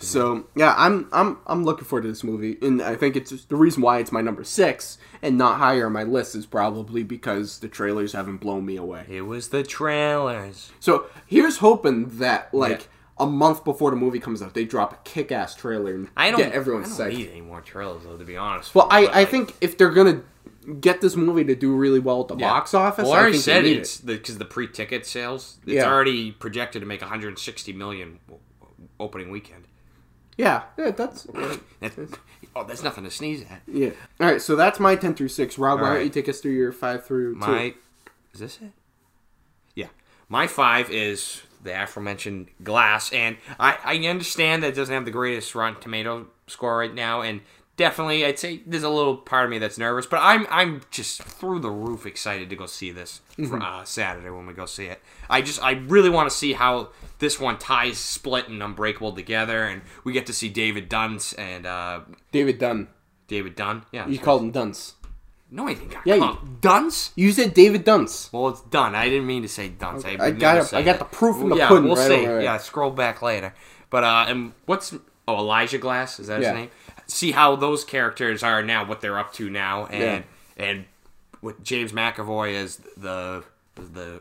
So yeah, I'm I'm I'm looking forward to this movie, and I think it's the reason why it's my number six and not higher on my list is probably because the trailers haven't blown me away. It was the trailers. So here's hoping that like. A month before the movie comes out, they drop a kick-ass trailer and I don't. get everyone I don't need any more trailers though, to be honest. Well, I, I like, think if they're gonna get this movie to do really well at the Yeah. box office, Well, I already think said it's because the, pre-ticket sales. It's Yeah. already projected to make 160 million opening weekend. Yeah, yeah, that's That, oh, that's nothing to sneeze at. yeah. All right, so that's my ten through six. Rob, why All don't you take us through your five through two? My is this it? Yeah, my five is the aforementioned Glass, and I I understand that it doesn't have the greatest Rotten Tomato score right now, and definitely I'd say there's a little part of me that's nervous, but I'm I'm just through the roof excited to go see this for uh, Saturday when we go see it. I just I really want to see how this one ties Split and Unbreakable together, and we get to see David Dunn's and uh, David Dunn. David Dunn. Yeah, You called him Dunce. no, I didn't. Yeah, Yeah, you- Dunn's. You said David Dunce. Well, it's done. I didn't mean to say dunce. I, I got I got that. the proof in the yeah, pudding We'll right see. there. Yeah, scroll back later. But uh, and what's oh Elijah Glass is that Yeah. his name? See how those characters are now, what they're up to now, and and with James McAvoy as the the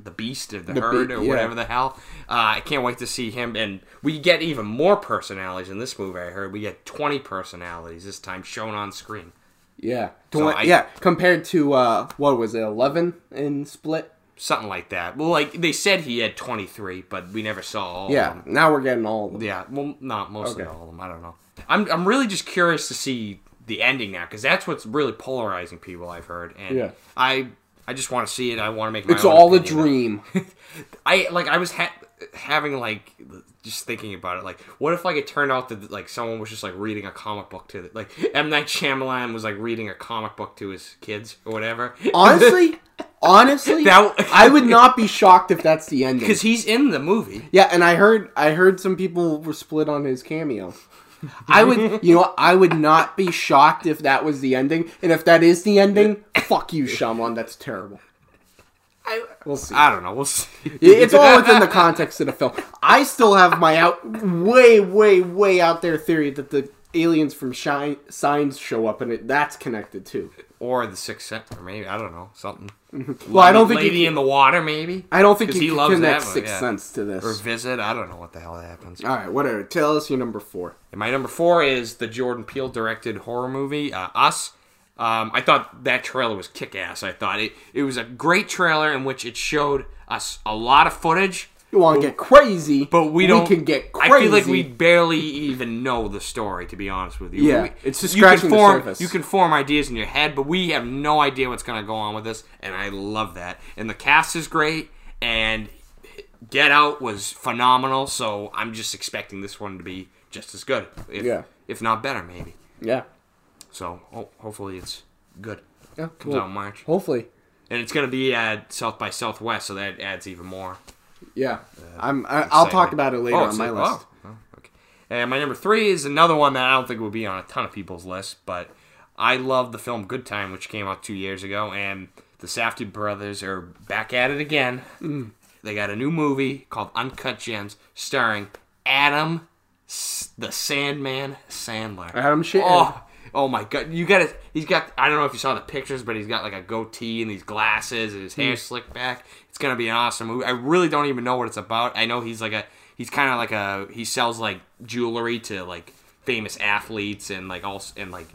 the beast or the, The herd be- or yeah. whatever the hell. Uh, I can't wait to see him, and we get even more personalities in this movie. I heard we get twenty personalities this time shown on screen. Yeah. So Twen- I- yeah, compared to uh what was it, eleven in Split? Something like that. Well, like they said he had twenty three, but we never saw all of Yeah. Now we're getting all of them. Yeah, well, not mostly Okay. all of them. I don't know. I'm I'm really just curious to see the ending now because that's what's really polarizing people. I've heard, and Yeah. I I just want to see it. I want to make my It's all a dream. I like I was ha- having like just thinking about it. Like, what if like it turned out that like someone was just like reading a comic book to the, like M Night Shyamalan was like reading a comic book to his kids or whatever. honestly, honestly, That- I would not be shocked if that's the ending. because he's in the movie. Yeah, and I heard I heard some people were split on his cameo. I would, you know, I would not be shocked if that was the ending, and if that is the ending, fuck you, Shyamalan. That's terrible. I, We'll see. I don't know. We'll see. It's all within the context of the film. I still have my out way, way, way out there theory that the aliens from Shine, Signs show up, and it, that's connected too. Or the Sixth Sense, or maybe I don't know something. Well, I don't think Lady in the Water, maybe. I don't think he loves connect that Sixth yeah. Sense to this. or visit. I don't know what the hell happens. all right, whatever. Tell us your number four. And my number four is the Jordan Peele directed horror movie, uh, Us. Um, I thought that trailer was kick ass. I thought it, it was a great trailer in which it showed us a lot of footage you want to get crazy, but we don't. can get crazy. I feel like we barely even know the story, to be honest with you. Yeah, We- it's just you can scratching the form, surface. You can form ideas in your head, but we have no idea what's going to go on with this, and I love that. And the cast is great, and Get Out was phenomenal. So I'm just expecting this one to be just as good, if, Yeah. if not better, maybe. yeah, So ho- hopefully it's good. yeah. Comes well, out in March, hopefully, and it's going to be at South by Southwest, so that adds even more. Yeah. I'm. I, I'll talk about it later Oh, on my list. oh, oh, okay. And my number three is another one that I don't think will be on a ton of people's list, but I love the film Good Time, which came out two years ago, and the Safdie brothers are back at it again. Mm. They got a new movie called Uncut Gems, starring Adam, S- the Sandman Sandler. Adam Shithead. Oh, oh my god! You got it. He's got. I don't know if you saw the pictures, but he's got like a goatee and these glasses and his hair hmm. slicked back. It's gonna be an awesome movie. I really don't even know what it's about. I know he's like a. He's kind of like a. He sells like jewelry to like famous athletes and like also and like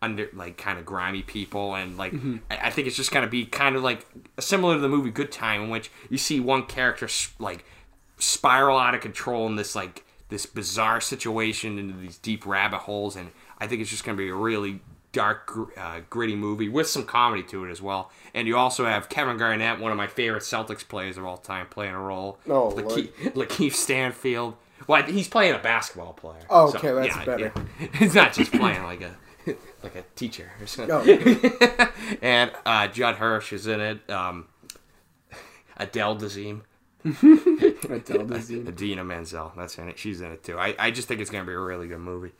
under like kind of grimy people and like mm-hmm. I, I think it's just gonna be kind of like similar to the movie Good Time in which you see one character like spiral out of control in this like this bizarre situation into these deep rabbit holes and i think it's just going to be a really dark uh, gritty movie with some comedy to it as well and you also have kevin garnett one of my favorite celtics players of all time playing a role Oh, Lakeith, Lakeith stanfield well he's playing a basketball player Oh, okay, that's better. yeah. he's not just playing like a like a teacher or something Oh. and uh, judd hirsch is in it um, adele dazeem Adele Dazeem. Idina Menzel. That's in it. She's in it too. I, I just think it's gonna be a really good movie.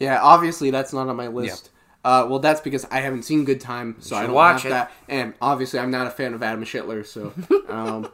Yeah, obviously that's not on my list. Uh, well, that's because I haven't seen Good Time, so I don't watch have it. that. And obviously, I'm not a fan of Adam Schittler, so um,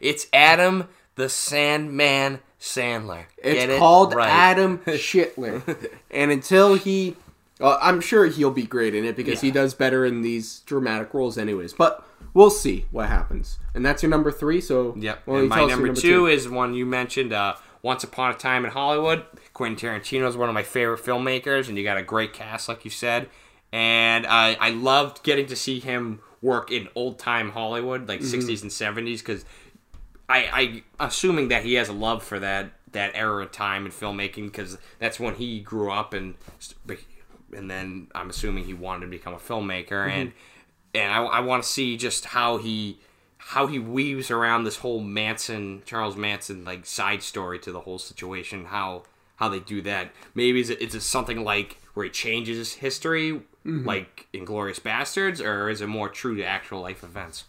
It's Adam the Sandman Sandler. it's Get it called right. Adam Schittler. and until he, uh, I'm sure he'll be great in it because he does better in these dramatic roles, anyways. But we'll see what happens. And that's your number three. So Yep. and my us number, your two, is one you mentioned. Uh, Once Upon a Time in Hollywood. Quentin Tarantino is one of my favorite filmmakers, and you got a great cast, like you said. And I I loved getting to see him work in old time Hollywood, like mm-hmm. 60s and 70s, because I, I assuming that he has a love for that that era of time in filmmaking because that's when he grew up and and then I'm assuming he wanted to become a filmmaker. Mm-hmm. And and I, I want to see just how he how he weaves around this whole Manson Charles Manson like side story to the whole situation how how they do that maybe is it, is it something like where he changes history mm-hmm. like Inglorious Bastards or is it more true to actual life events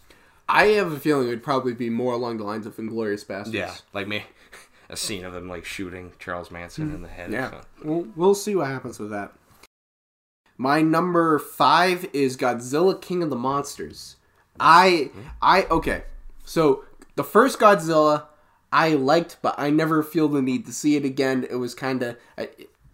I have a feeling it would probably be more along the lines of Inglorious Bastards. Yeah, like me, a scene of them like shooting Charles Manson in the head. Yeah. We'll, we'll see what happens with that. My number five is Godzilla King of the Monsters. I hmm? I okay. So the first Godzilla I liked, but I never feel the need to see it again. It was kind of I,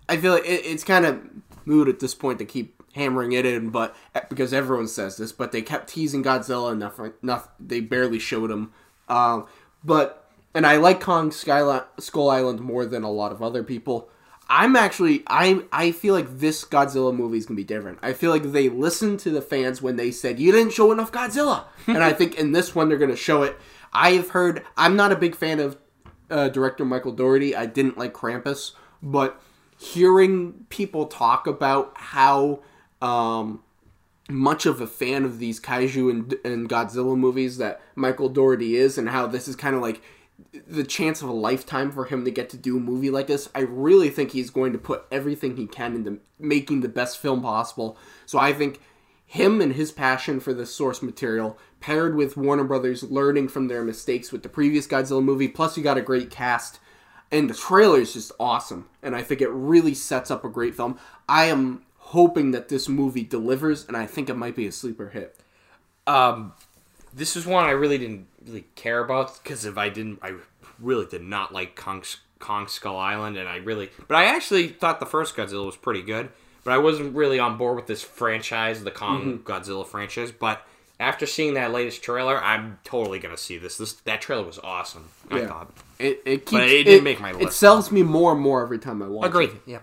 I feel like it, it's kind of mood at this point to keep hammering it in, but because everyone says this, but they kept teasing Godzilla enough. Enough they barely showed him. Um, but and I like Kong Skyli- Skull Island more than a lot of other people. I'm actually I I feel like this Godzilla movie is gonna be different. I feel like they listened to the fans when they said you didn't show enough Godzilla, and I think in this one they're gonna show it. I've heard I'm not a big fan of uh, director Michael Dougherty. I didn't like Krampus, but hearing people talk about how um, much of a fan of these kaiju and, and Godzilla movies that Michael Dougherty is, and how this is kind of like the chance of a lifetime for him to get to do a movie like this. I really think he's going to put everything he can into making the best film possible. So I think him and his passion for this source material, paired with Warner Brothers learning from their mistakes with the previous Godzilla movie, plus you got a great cast, and the trailer is just awesome. And I think it really sets up a great film. I am hoping that this movie delivers, and I think it might be a sleeper hit. Um, this is one I really didn't really care about because if I didn't, I really did not like Kong, Kong Skull Island, and I really, but I actually thought the first Godzilla was pretty good. But I wasn't really on board with this franchise, the Kong Godzilla franchise. But after seeing that latest trailer, I'm totally gonna see this. This that trailer was awesome. I thought. It, it keeps But it didn't make my It sells me more and more every time I watch it. Agreed. Yeah.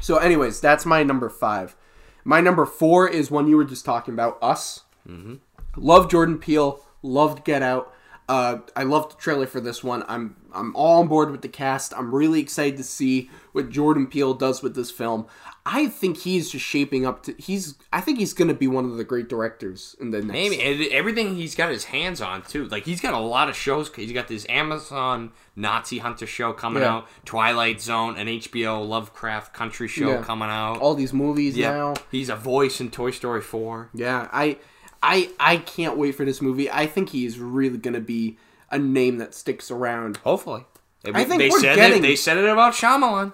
So, anyways, that's my number five. My number four is one you were just talking about, Us. Mm-hmm. Love Jordan Peele. Loved Get Out. Uh, I love the trailer for this one. I'm I'm all on board with the cast. I'm really excited to see what Jordan Peele does with this film. I think he's just shaping up to. He's. I think he's going to be one of the great directors in the next. Maybe everything he's got his hands on too. Like he's got a lot of shows. He's got this Amazon Nazi Hunter show coming Yeah. out, Twilight Zone, an HBO Lovecraft Country show Yeah. coming out. all these movies now. he's a voice in Toy Story Four. Yeah, I, I, I can't wait for this movie. I think he's really going to be a name that sticks around. Hopefully, I think they we're said getting- it. They said it about Shyamalan.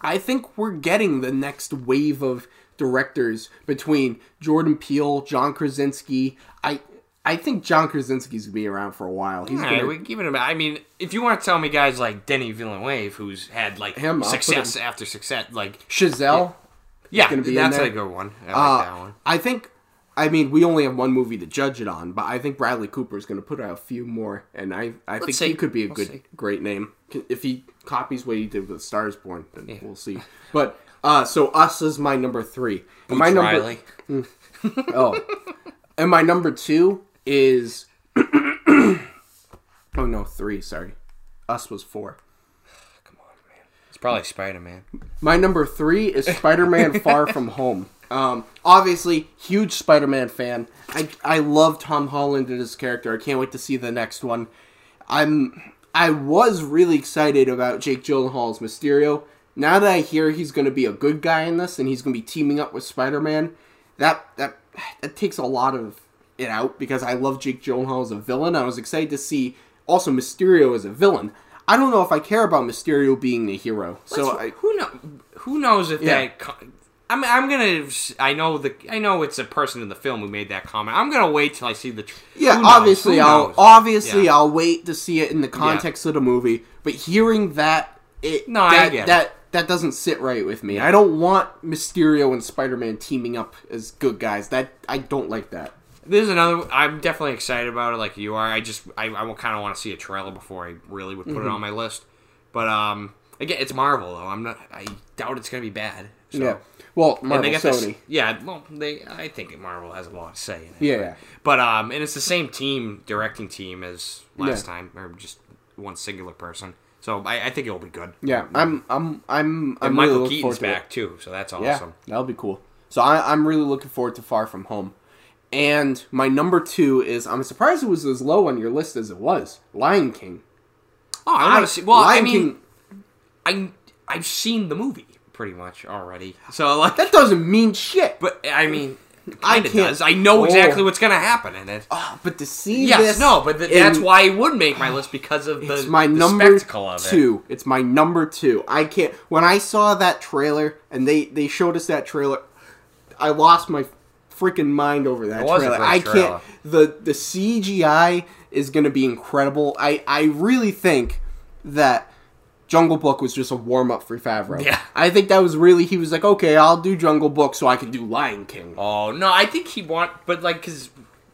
I think we're getting the next wave of directors between Jordan Peele, John Krasinski. I, I think John Krasinski's gonna be around for a while. He's right, gonna, we give it a. I mean, if you want to tell me guys like Denis Villeneuve, who's had like Him, success after success, like Chazelle. yeah, gonna be in that's a good one. I like Uh, that one. I think. I mean, we only have one movie to judge it on, but I think Bradley Cooper is going to put out a few more, and I, I think see. he could be a We'll good, see. great name if he copies what he did with Stars Born. Then we'll see. But uh, so us is my number three. And my number, Riley. oh, and my number two is. oh no, three. Sorry, us was four. It's probably Spider Man. My number three is Spider-Man: Far From Home. Um, obviously, huge Spider-Man fan. I I love Tom Holland and his character. I can't wait to see the next one. I'm I was really excited about Jake Gyllenhaal's Mysterio. Now that I hear he's going to be a good guy in this and he's going to be teaming up with Spider-Man, that that that takes a lot of it out because I love Jake Gyllenhaal as a villain. I was excited to see also Mysterio as a villain. I don't know if I care about Mysterio being the hero. So Let's- I, who know? Who knows if Yeah. that? I'm I'm gonna. I know the. I know it's a person in the film who made that comment. I'm gonna wait till I see the. tr- Yeah, obviously I'll obviously Yeah. I'll wait to see it in the context of the movie, but hearing that it No, I that it. that that doesn't sit right with me. I don't want Mysterio and Spider-Man teaming up as good guys. That I don't like that. There's another. I'm definitely excited about it, like you are. I just I, I kind of want to see a trailer before I really would put Mm-hmm. it on my list. But um, again, it's Marvel though. I'm not. I doubt it's gonna be bad. So. Yeah. Well, And Marvel, they Sony. this, yeah. Well, they. I think Marvel has a lot to say in it. Yeah, but, yeah. But um, and it's the same team directing team as last Yeah. time, or just one singular person. So I, I think it'll be good. Yeah, I'm I'm I'm I'm And really Michael looking Keaton's forward to it. back too, so that's Yeah, awesome. that'll be cool. So I, I'm really looking forward to Far From Home. And my number two is I'm surprised it was as low on your list as it was. Lion King. Oh, I want to see. Well, I mean, King. I I've seen the movie pretty much already. So like, That doesn't mean shit. but I mean, I kind of can't- does. I know Oh. exactly what's gonna happen in it. Ah, but to see Yes, this, no, but th- in- that's why it would make my list because of the, it's my the number spectacle of it. two. It's my number two. I can't. When I saw that trailer and they they showed us that trailer, I lost my freaking mind over that It was a trailer. great I trailer. can't. The the CGI is going to be incredible. I I really think that. Jungle Book was just a warm up for Favreau. Yeah. I think that was really he was like, okay, I'll do Jungle Book so I can do Lion King. Oh no, I think he want, but like, cause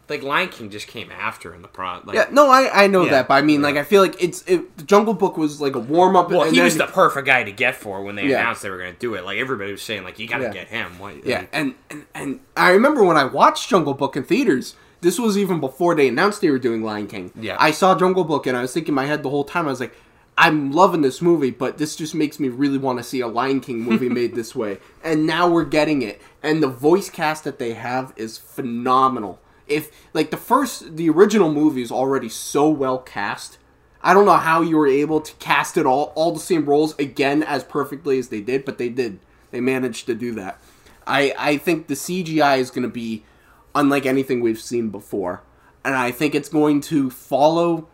like Lion King just came after in the pro. Like, Yeah, no, I I know Yeah. that, but I mean, like, I feel like it's it, the Jungle Book was like a warm up. Well, and he was the perfect guy to get for when they Yeah. announced they were gonna do it. Like everybody was saying, like you gotta Yeah. get him. What, Yeah, like- and, and and I remember when I watched Jungle Book in theaters. This was even before they announced they were doing Lion King. Yeah. I saw Jungle Book and I was thinking in my head the whole time. I was like, I'm loving this movie, but this just makes me really want to see a Lion King movie made this way. And now we're getting it, and the voice cast that they have is phenomenal. If like the first, the original movie is already so well cast. I don't know how you were able to cast it all all the same roles again as perfectly as they did, but they did. They managed to do that. I I think the CGI is going to be unlike anything we've seen before, and I think it's going to follow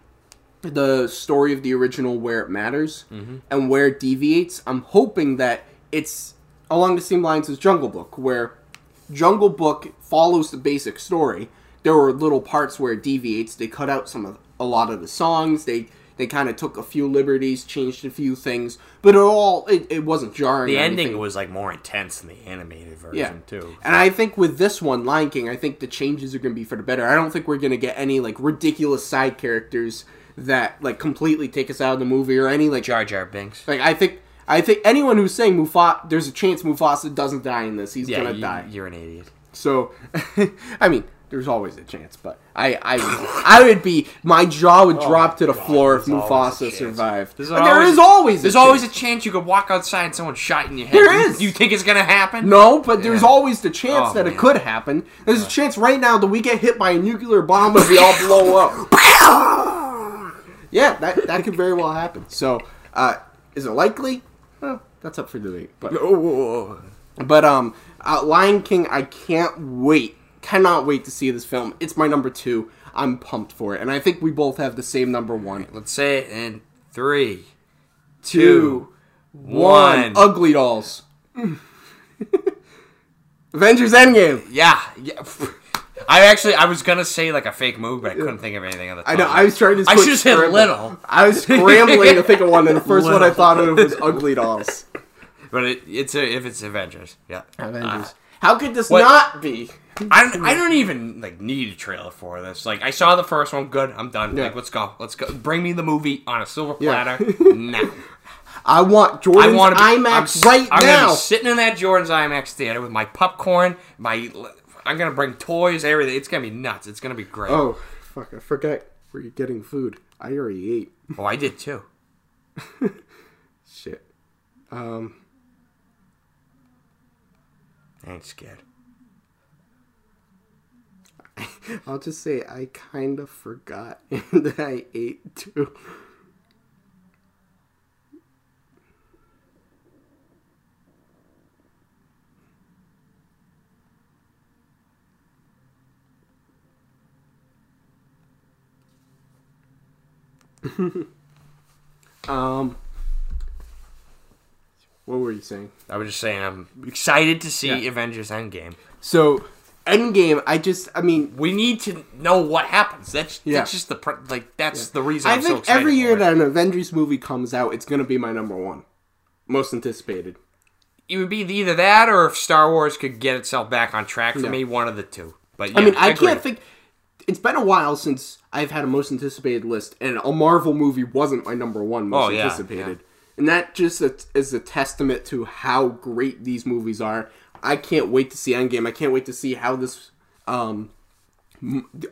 the story of the original where it matters mm-hmm. and where it deviates. I'm hoping that it's along the same lines as Jungle Book, where Jungle Book follows the basic story. There were little parts where it deviates. They cut out some of a lot of the songs. They they kind of took a few liberties, changed a few things, but it all it, it wasn't jarring. the ending anything. was like more intense than the animated version Yeah. too. And I think with this one, Lion King, I think the changes are going to be for the better. I don't think we're going to get any like ridiculous side characters that like completely take us out of the movie or any like Jar Jar Binks. like I think I think anyone who's saying Mufasa, there's a chance Mufasa doesn't die in this. He's Yeah, gonna you, die. you're an idiot. So, I mean, there's always a chance, but I, I, I would be, my jaw would oh drop to the floor if Oh always Mufasa chance. survived. There's But there always- is always, There's a always a chance. chance you could walk outside and someone shot in your head. There is. You- You think it's gonna happen? No, but there's always the chance Oh, that it could happen. There's a chance right now that we get hit by a nuclear bomb and we all blow up. yeah, that that could very well happen. So, uh, is it likely? Well, that's up for debate. But But um, uh, Lion King, I can't wait, cannot wait to see this film. It's my number two. I'm pumped for it, and I think we both have the same number one. Let's say it in three, Two, one. one. Ugly Dolls. Avengers Endgame. Yeah, yeah. I actually I was gonna say like a fake move, but I couldn't think of anything on the. I know. I was trying to. I should have said scramble. little, I was scrambling to think of one, and the first one I thought of was Ugly Dolls. but it, it's a, if it's Avengers, yeah. Avengers. Uh, How could this what- not be? I don't, I don't even like need a trailer for this. Like I saw the first one, good. I'm done. Yeah. Like let's go, let's go. Bring me the movie on a silver Yeah. platter now. I want I Jordan's want to IMAX I'm, right I'm now. gonna be sitting in that Jordan's IMAX theater with my popcorn, my. I'm gonna bring toys, everything. It's gonna be nuts. It's gonna be great. oh, fuck! I forget you're getting food. I already ate. Oh, I did too. Shit. Um. I ain't scared. I'll just say I kind of forgot that I ate too. um, what were you saying? I was just saying, I'm excited to see Yeah. Avengers Endgame. So, Endgame. I just, I mean, We need to know what happens. That's Yeah. that's just the pr- like that's the reason. I I'm so think excited every year that an Avengers movie comes out, it's gonna be my number one, most anticipated. it would be either that or if Star Wars could get itself back on track for Yeah. me, one of the two. But I mean, I agree. can't think. It's been a while since I've had a most anticipated list, and a Marvel movie wasn't my number one most Oh, yeah, anticipated. And that just is a testament to how great these movies are. I can't wait to see Endgame. I can't wait to see how this, um,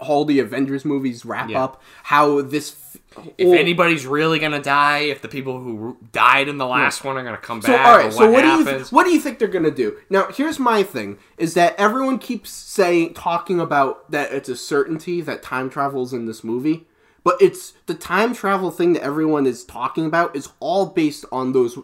all the Avengers movies wrap Yeah. up. How this, f- If anybody's really gonna die, if the people who died in the last one are gonna come So back, all or right, what so what do you th- what do you think they're gonna do? Now, here's my thing: is that everyone keeps saying talking about that it's a certainty that time travels in this movie, but it's the time travel thing that everyone is talking about is all based on those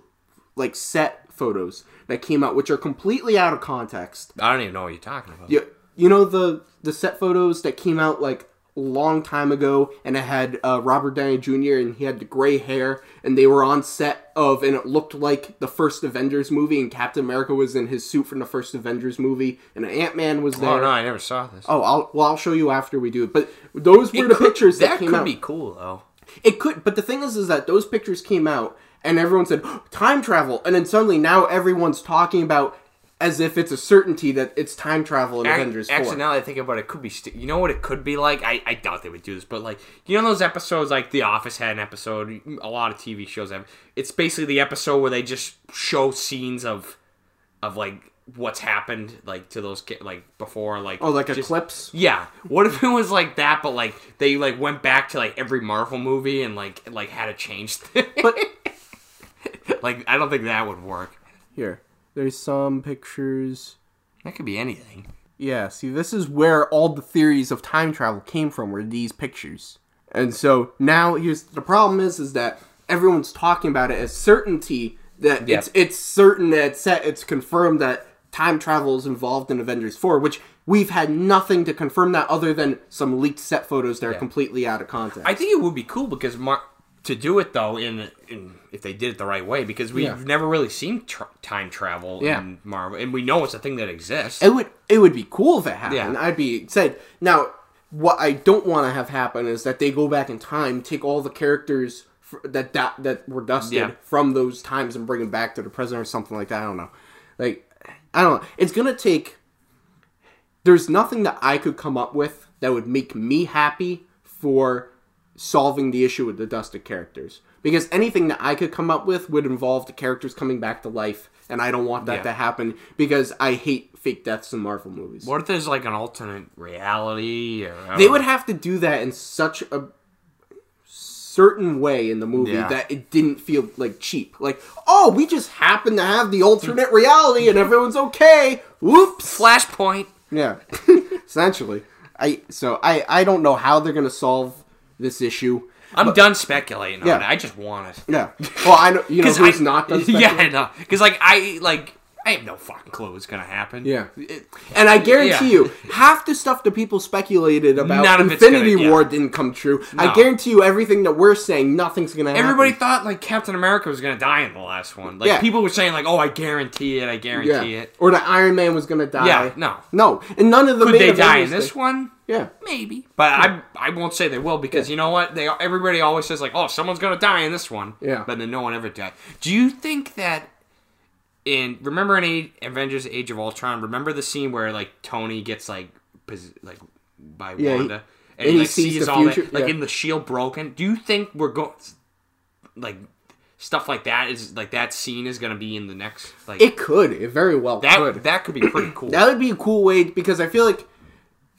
like set photos that came out, which are completely out of context. I don't even know what you're talking about. You, you know the the set photos that came out like a long time ago, and it had uh, Robert Downey Jr. and he had the gray hair, and they were on set of, and it looked like the first Avengers movie, and Captain America was in his suit from the first Avengers movie, and Ant Man was there. Oh no, I never saw this. Oh, I'll well, I'll show you after we do it. But those were It the could- pictures that, that came could out. be cool though. It could, but the thing is, is that those pictures came out, and everyone said time travel, and then suddenly now everyone's talking about as if it's a certainty that it's time travel in Avengers Four. Actually, now that I think about it, it could be. St- you know what it could be like? I, I doubt they would do this, but like you know those episodes like The Office had an episode. A lot of TV shows have. It's basically the episode where they just show scenes of, of like what's happened like to those ki- like before like oh, like just- eclipse. Yeah. What if it was like that, but like they like went back to like every Marvel movie and like like had to change. But like I don't think that would work. Here, there's some pictures. That could be anything. Yeah, see, this is where all the theories of time travel came from, were these pictures. And so now here's the problem is is that everyone's talking about it as certainty that Yeah. it's it's certain that it's set, it's confirmed that time travel is involved in Avengers 4, which we've had nothing to confirm that other than some leaked set photos that are completely out of context. I think it would be cool because Mar- to do it though in in if they did it the right way because we've Yeah. never really seen tr time travel Yeah. in Marvel and we know it's a thing that exists. It would it would be cool if it happened. Yeah. I'd be excited. Now, what I don't want to have happen is that they go back in time, take all the characters f- that that, that were dusted Yeah. from those times and bring them back to the present or something like that. I don't know. Like I don't know. It's gonna take. There's nothing that I could come up with that would make me happy for solving the issue with the dusted characters. Because anything that I could come up with would involve the characters coming back to life, and I don't want that Yeah. to happen because I hate fake deaths in Marvel movies. What if there's like an alternate reality? Or, They would have to do that in such a certain way in the movie Yeah. that it didn't feel like cheap. Like, oh, we just happen to have the alternate reality and everyone's okay. Whoops. Flashpoint. Yeah, essentially. I so I I don't know how they're gonna solve this issue. I'm done speculating Yeah. on it. I just want it. Yeah. Well, I know you know who's I, not done. Yeah, I know. Because like I like I have no fucking clue what's gonna happen. Yeah, and I guarantee Yeah. you, half the stuff that people speculated about None Infinity gonna- yeah. War didn't come true. I guarantee you, everything that we're saying, nothing's gonna happen. Everybody thought like Captain America was gonna die in the last one. Like Yeah. people were saying like, "Oh, I guarantee it. I guarantee yeah, it." or that Iron Man was gonna die. Yeah, no. no, and none of the Could they die in this did. one? Yeah, Maybe, but I I won't say they will because you know what? They everybody always says like, "Oh, someone's gonna die in this one." Yeah. but then no one ever died. Do you think that in remember in A- Avengers: Age of Ultron? Remember the scene where like Tony gets like pos- like by Yeah, he- Wanda and he sees the all that like yeah. in the shield broken. Do you think we're going like stuff like that is like that scene is gonna be in the next like it could. It very well that could. that could be pretty cool. That would be a cool way because I feel like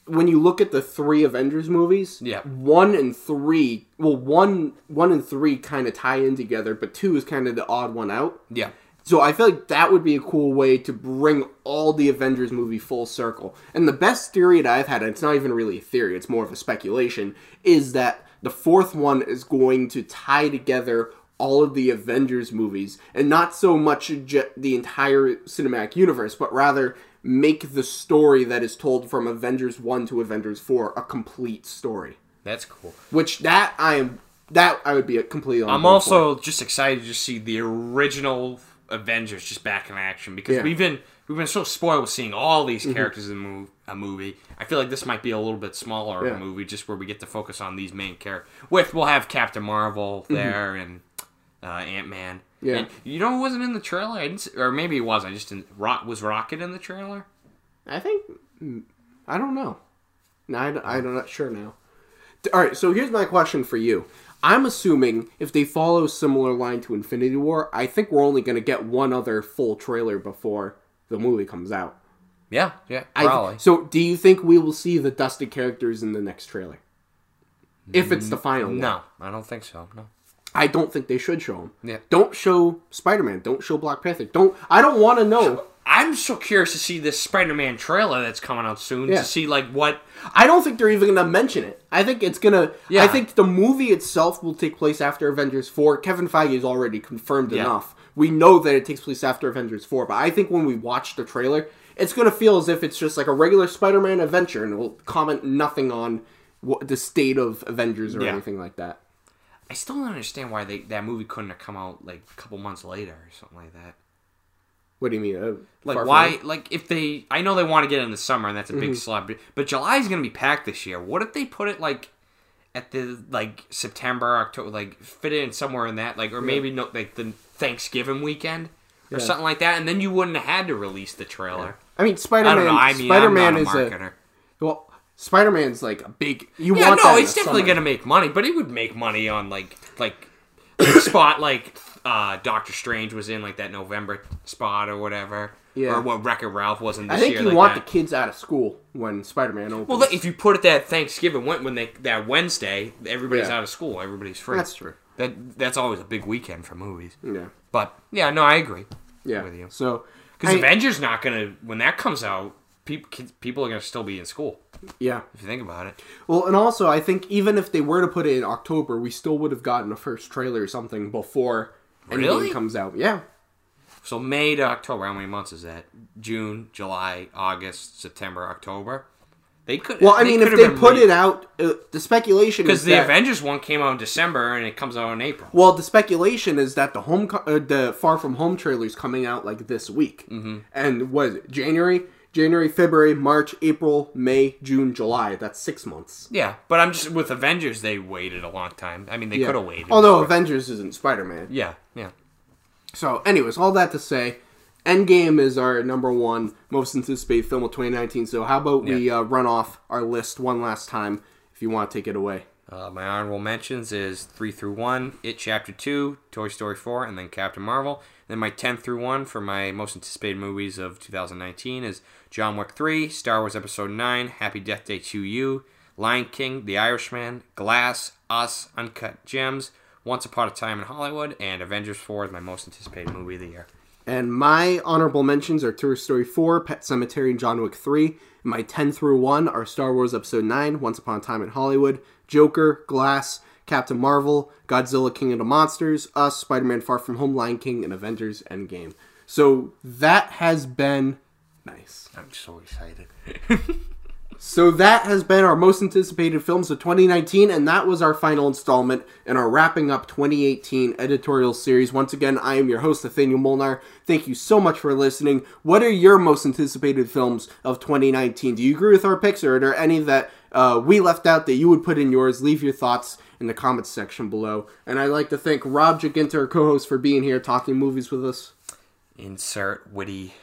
when you look at the three Avengers movies, Yeah. one and three, well, one one and three kind of tie in together, but two is kind of the odd one out. yeah. So I feel like that would be a cool way to bring all the Avengers movie full circle. And the best theory that I've had, and it's not even really a theory, it's more of a speculation, is that the fourth one is going to tie together all of the Avengers movies and not so much the entire cinematic universe, but rather make the story that is told from Avengers 1 to Avengers 4 a complete story. That's cool. Which that I am that I would be completely I'm also just excited to see the original Avengers just back in action because Yeah. we've been we've been so spoiled with seeing all these characters in mov- a movie. I feel like this might be a little bit smaller of a movie, just where we get to focus on these main characters. With we'll have Captain Marvel there and uh, Ant Man. Mm-hmm. Yeah. And you know who wasn't in the trailer? I didn't, see- or maybe it was. I just didn't. Rock was Rocket in the trailer. I think I don't know. No, I, am not sure now. All right, so here's my question for you. I'm assuming if they follow a similar line to Infinity War, I think we're only going to get one other full trailer before the movie comes out. Yeah, yeah, I- probably. so, do you think we will see the dusted characters in the next trailer? If it's the final one. no, I don't think so. No. I don't think they should show them. Yeah. Don't show Spider-Man. Don't show Black Panther. Don't. I don't want to know. I'm so curious to see this Spider-Man trailer that's coming out soon Yeah. to see like what I don't think they're even gonna mention it. I think it's gonna. Yeah. I think the movie itself will take place after Avengers Four. Kevin Feige is already confirmed Yeah. enough. We know that it takes place after Avengers Four, but I think when we watch the trailer, it's gonna feel as if it's just like a regular Spider-Man adventure, and we'll comment nothing on what, the state of Avengers or Yeah. anything like that. I still don't understand why they that movie couldn't have come out like a couple months later or something like that. What do you mean? Uh, Like Far From why? Like if they, I know they want to get in the summer and that's a Mm-hmm. big slab, but July is gonna be packed this year. What if they put it like at the like September, October, like fit it in somewhere in that, like or maybe no, like the Thanksgiving weekend or Yeah. something like that, and then you wouldn't have had to release the trailer. I mean, Spider-Man. I mean, not a is a well. Spider-Man's like a big. You Yeah, want no, it's definitely summer. gonna make money, but it would make money on like like spot like uh Doctor Strange was in like that November spot or whatever. Yeah. Or what Wreck-It Ralph was in this I think year. you like want that. the kids out of school when Spider-Man opens. Well, if you put it that Thanksgiving when when they that Wednesday, everybody's Yeah. out of school, everybody's free. That's true. That that's always a big weekend for movies. Yeah. But yeah, no, I agree. Yeah. With you. So, Because I- Avengers not gonna when that comes out, people kids, people are gonna still be in school. Yeah. If you think about it. Well, and also I think even if they were to put it in October, we still would have gotten a first trailer or something before Really? Endgame comes out. Yeah. So May to October, how many months is that? June, July, August, September, October. They could. Well, I mean, if they put it out, uh, the speculation because the that, Avengers one came out in December and it comes out in April. well, the speculation is that the home, uh, the Far From Home trailer is coming out like this week, mm-hmm. and it? January, January, February, March, April, May, June, July. That's six months. Yeah, but I'm just with Avengers. They waited a long time. I mean, they Yeah. could have waited. Although Avengers isn't Spider-Man. yeah, yeah. So, anyways, all that to say, Endgame is our number one most anticipated film of 2019. So, how about we uh, run off our list one last time if you want to take it away? Uh, my honorable mentions is 3 through 1, It Chapter 2, Toy Story 4, and then Captain Marvel. Then my 10 through 1 for my most anticipated movies of 2019 is John Wick 3, Star Wars Episode 9, Happy Death Day to You, Lion King, The Irishman, Glass, Us, Uncut Gems, Once Upon a Time in Hollywood, and Avengers 4 is my most anticipated movie of the year. And my honorable mentions are Toy Story 4, Pet Sematary, and John Wick 3. And my 10 through 1 are Star Wars Episode 9, Once Upon a Time in Hollywood, Joker, Glass, Captain Marvel, Godzilla King of the Monsters, Us, Spider Man Far From Home, Lion King, and Avengers Endgame. So that has been nice. I'm so excited. So that has been our most anticipated films of 2019, and that was our final installment in our wrapping up 2018 editorial series. Once again, I am your host, Nathanael Molnár. Thank you so much for listening. What are your most anticipated films of 2019? Do you agree with our picks, or are there any that uh, we left out that you would put in yours? Leave your thoughts in the comments section below. And I'd like to thank Rob Giachinta, our co-host, for being here talking movies with us. Insert witty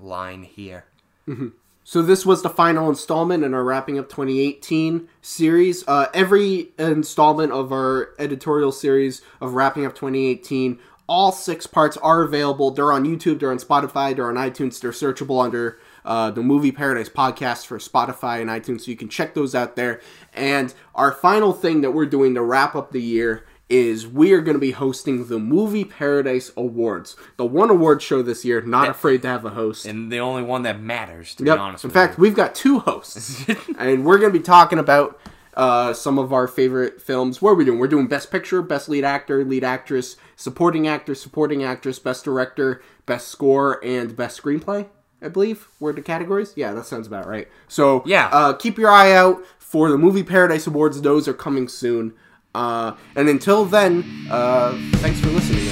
line here. So this was the final installment in our wrapping up 2018 series. Uh, every installment of our editorial series of wrapping up 2018, all six parts are available. They're on YouTube, they're on Spotify, they're on iTunes. They're searchable under uh, the Movie Paradise podcast for Spotify and iTunes, so you can check those out there. And our final thing that we're doing to wrap up the year is we are going to be hosting the Movie Paradise Awards, the one award show this year. Not afraid to have a host. And the only one that matters, to Yep. be honest In fact, you. we've got two hosts, and we're going to be talking about uh, some of our favorite films. What are we doing? We're doing Best Picture, Best Lead Actor, Lead Actress, Supporting Actor, Supporting Actress, Best Director, Best Score, and Best Screenplay. I believe were the categories. Yeah, that sounds about right. So Yeah. uh, keep your eye out for the Movie Paradise Awards. Those are coming soon. Uh, and until then, uh, thanks for listening.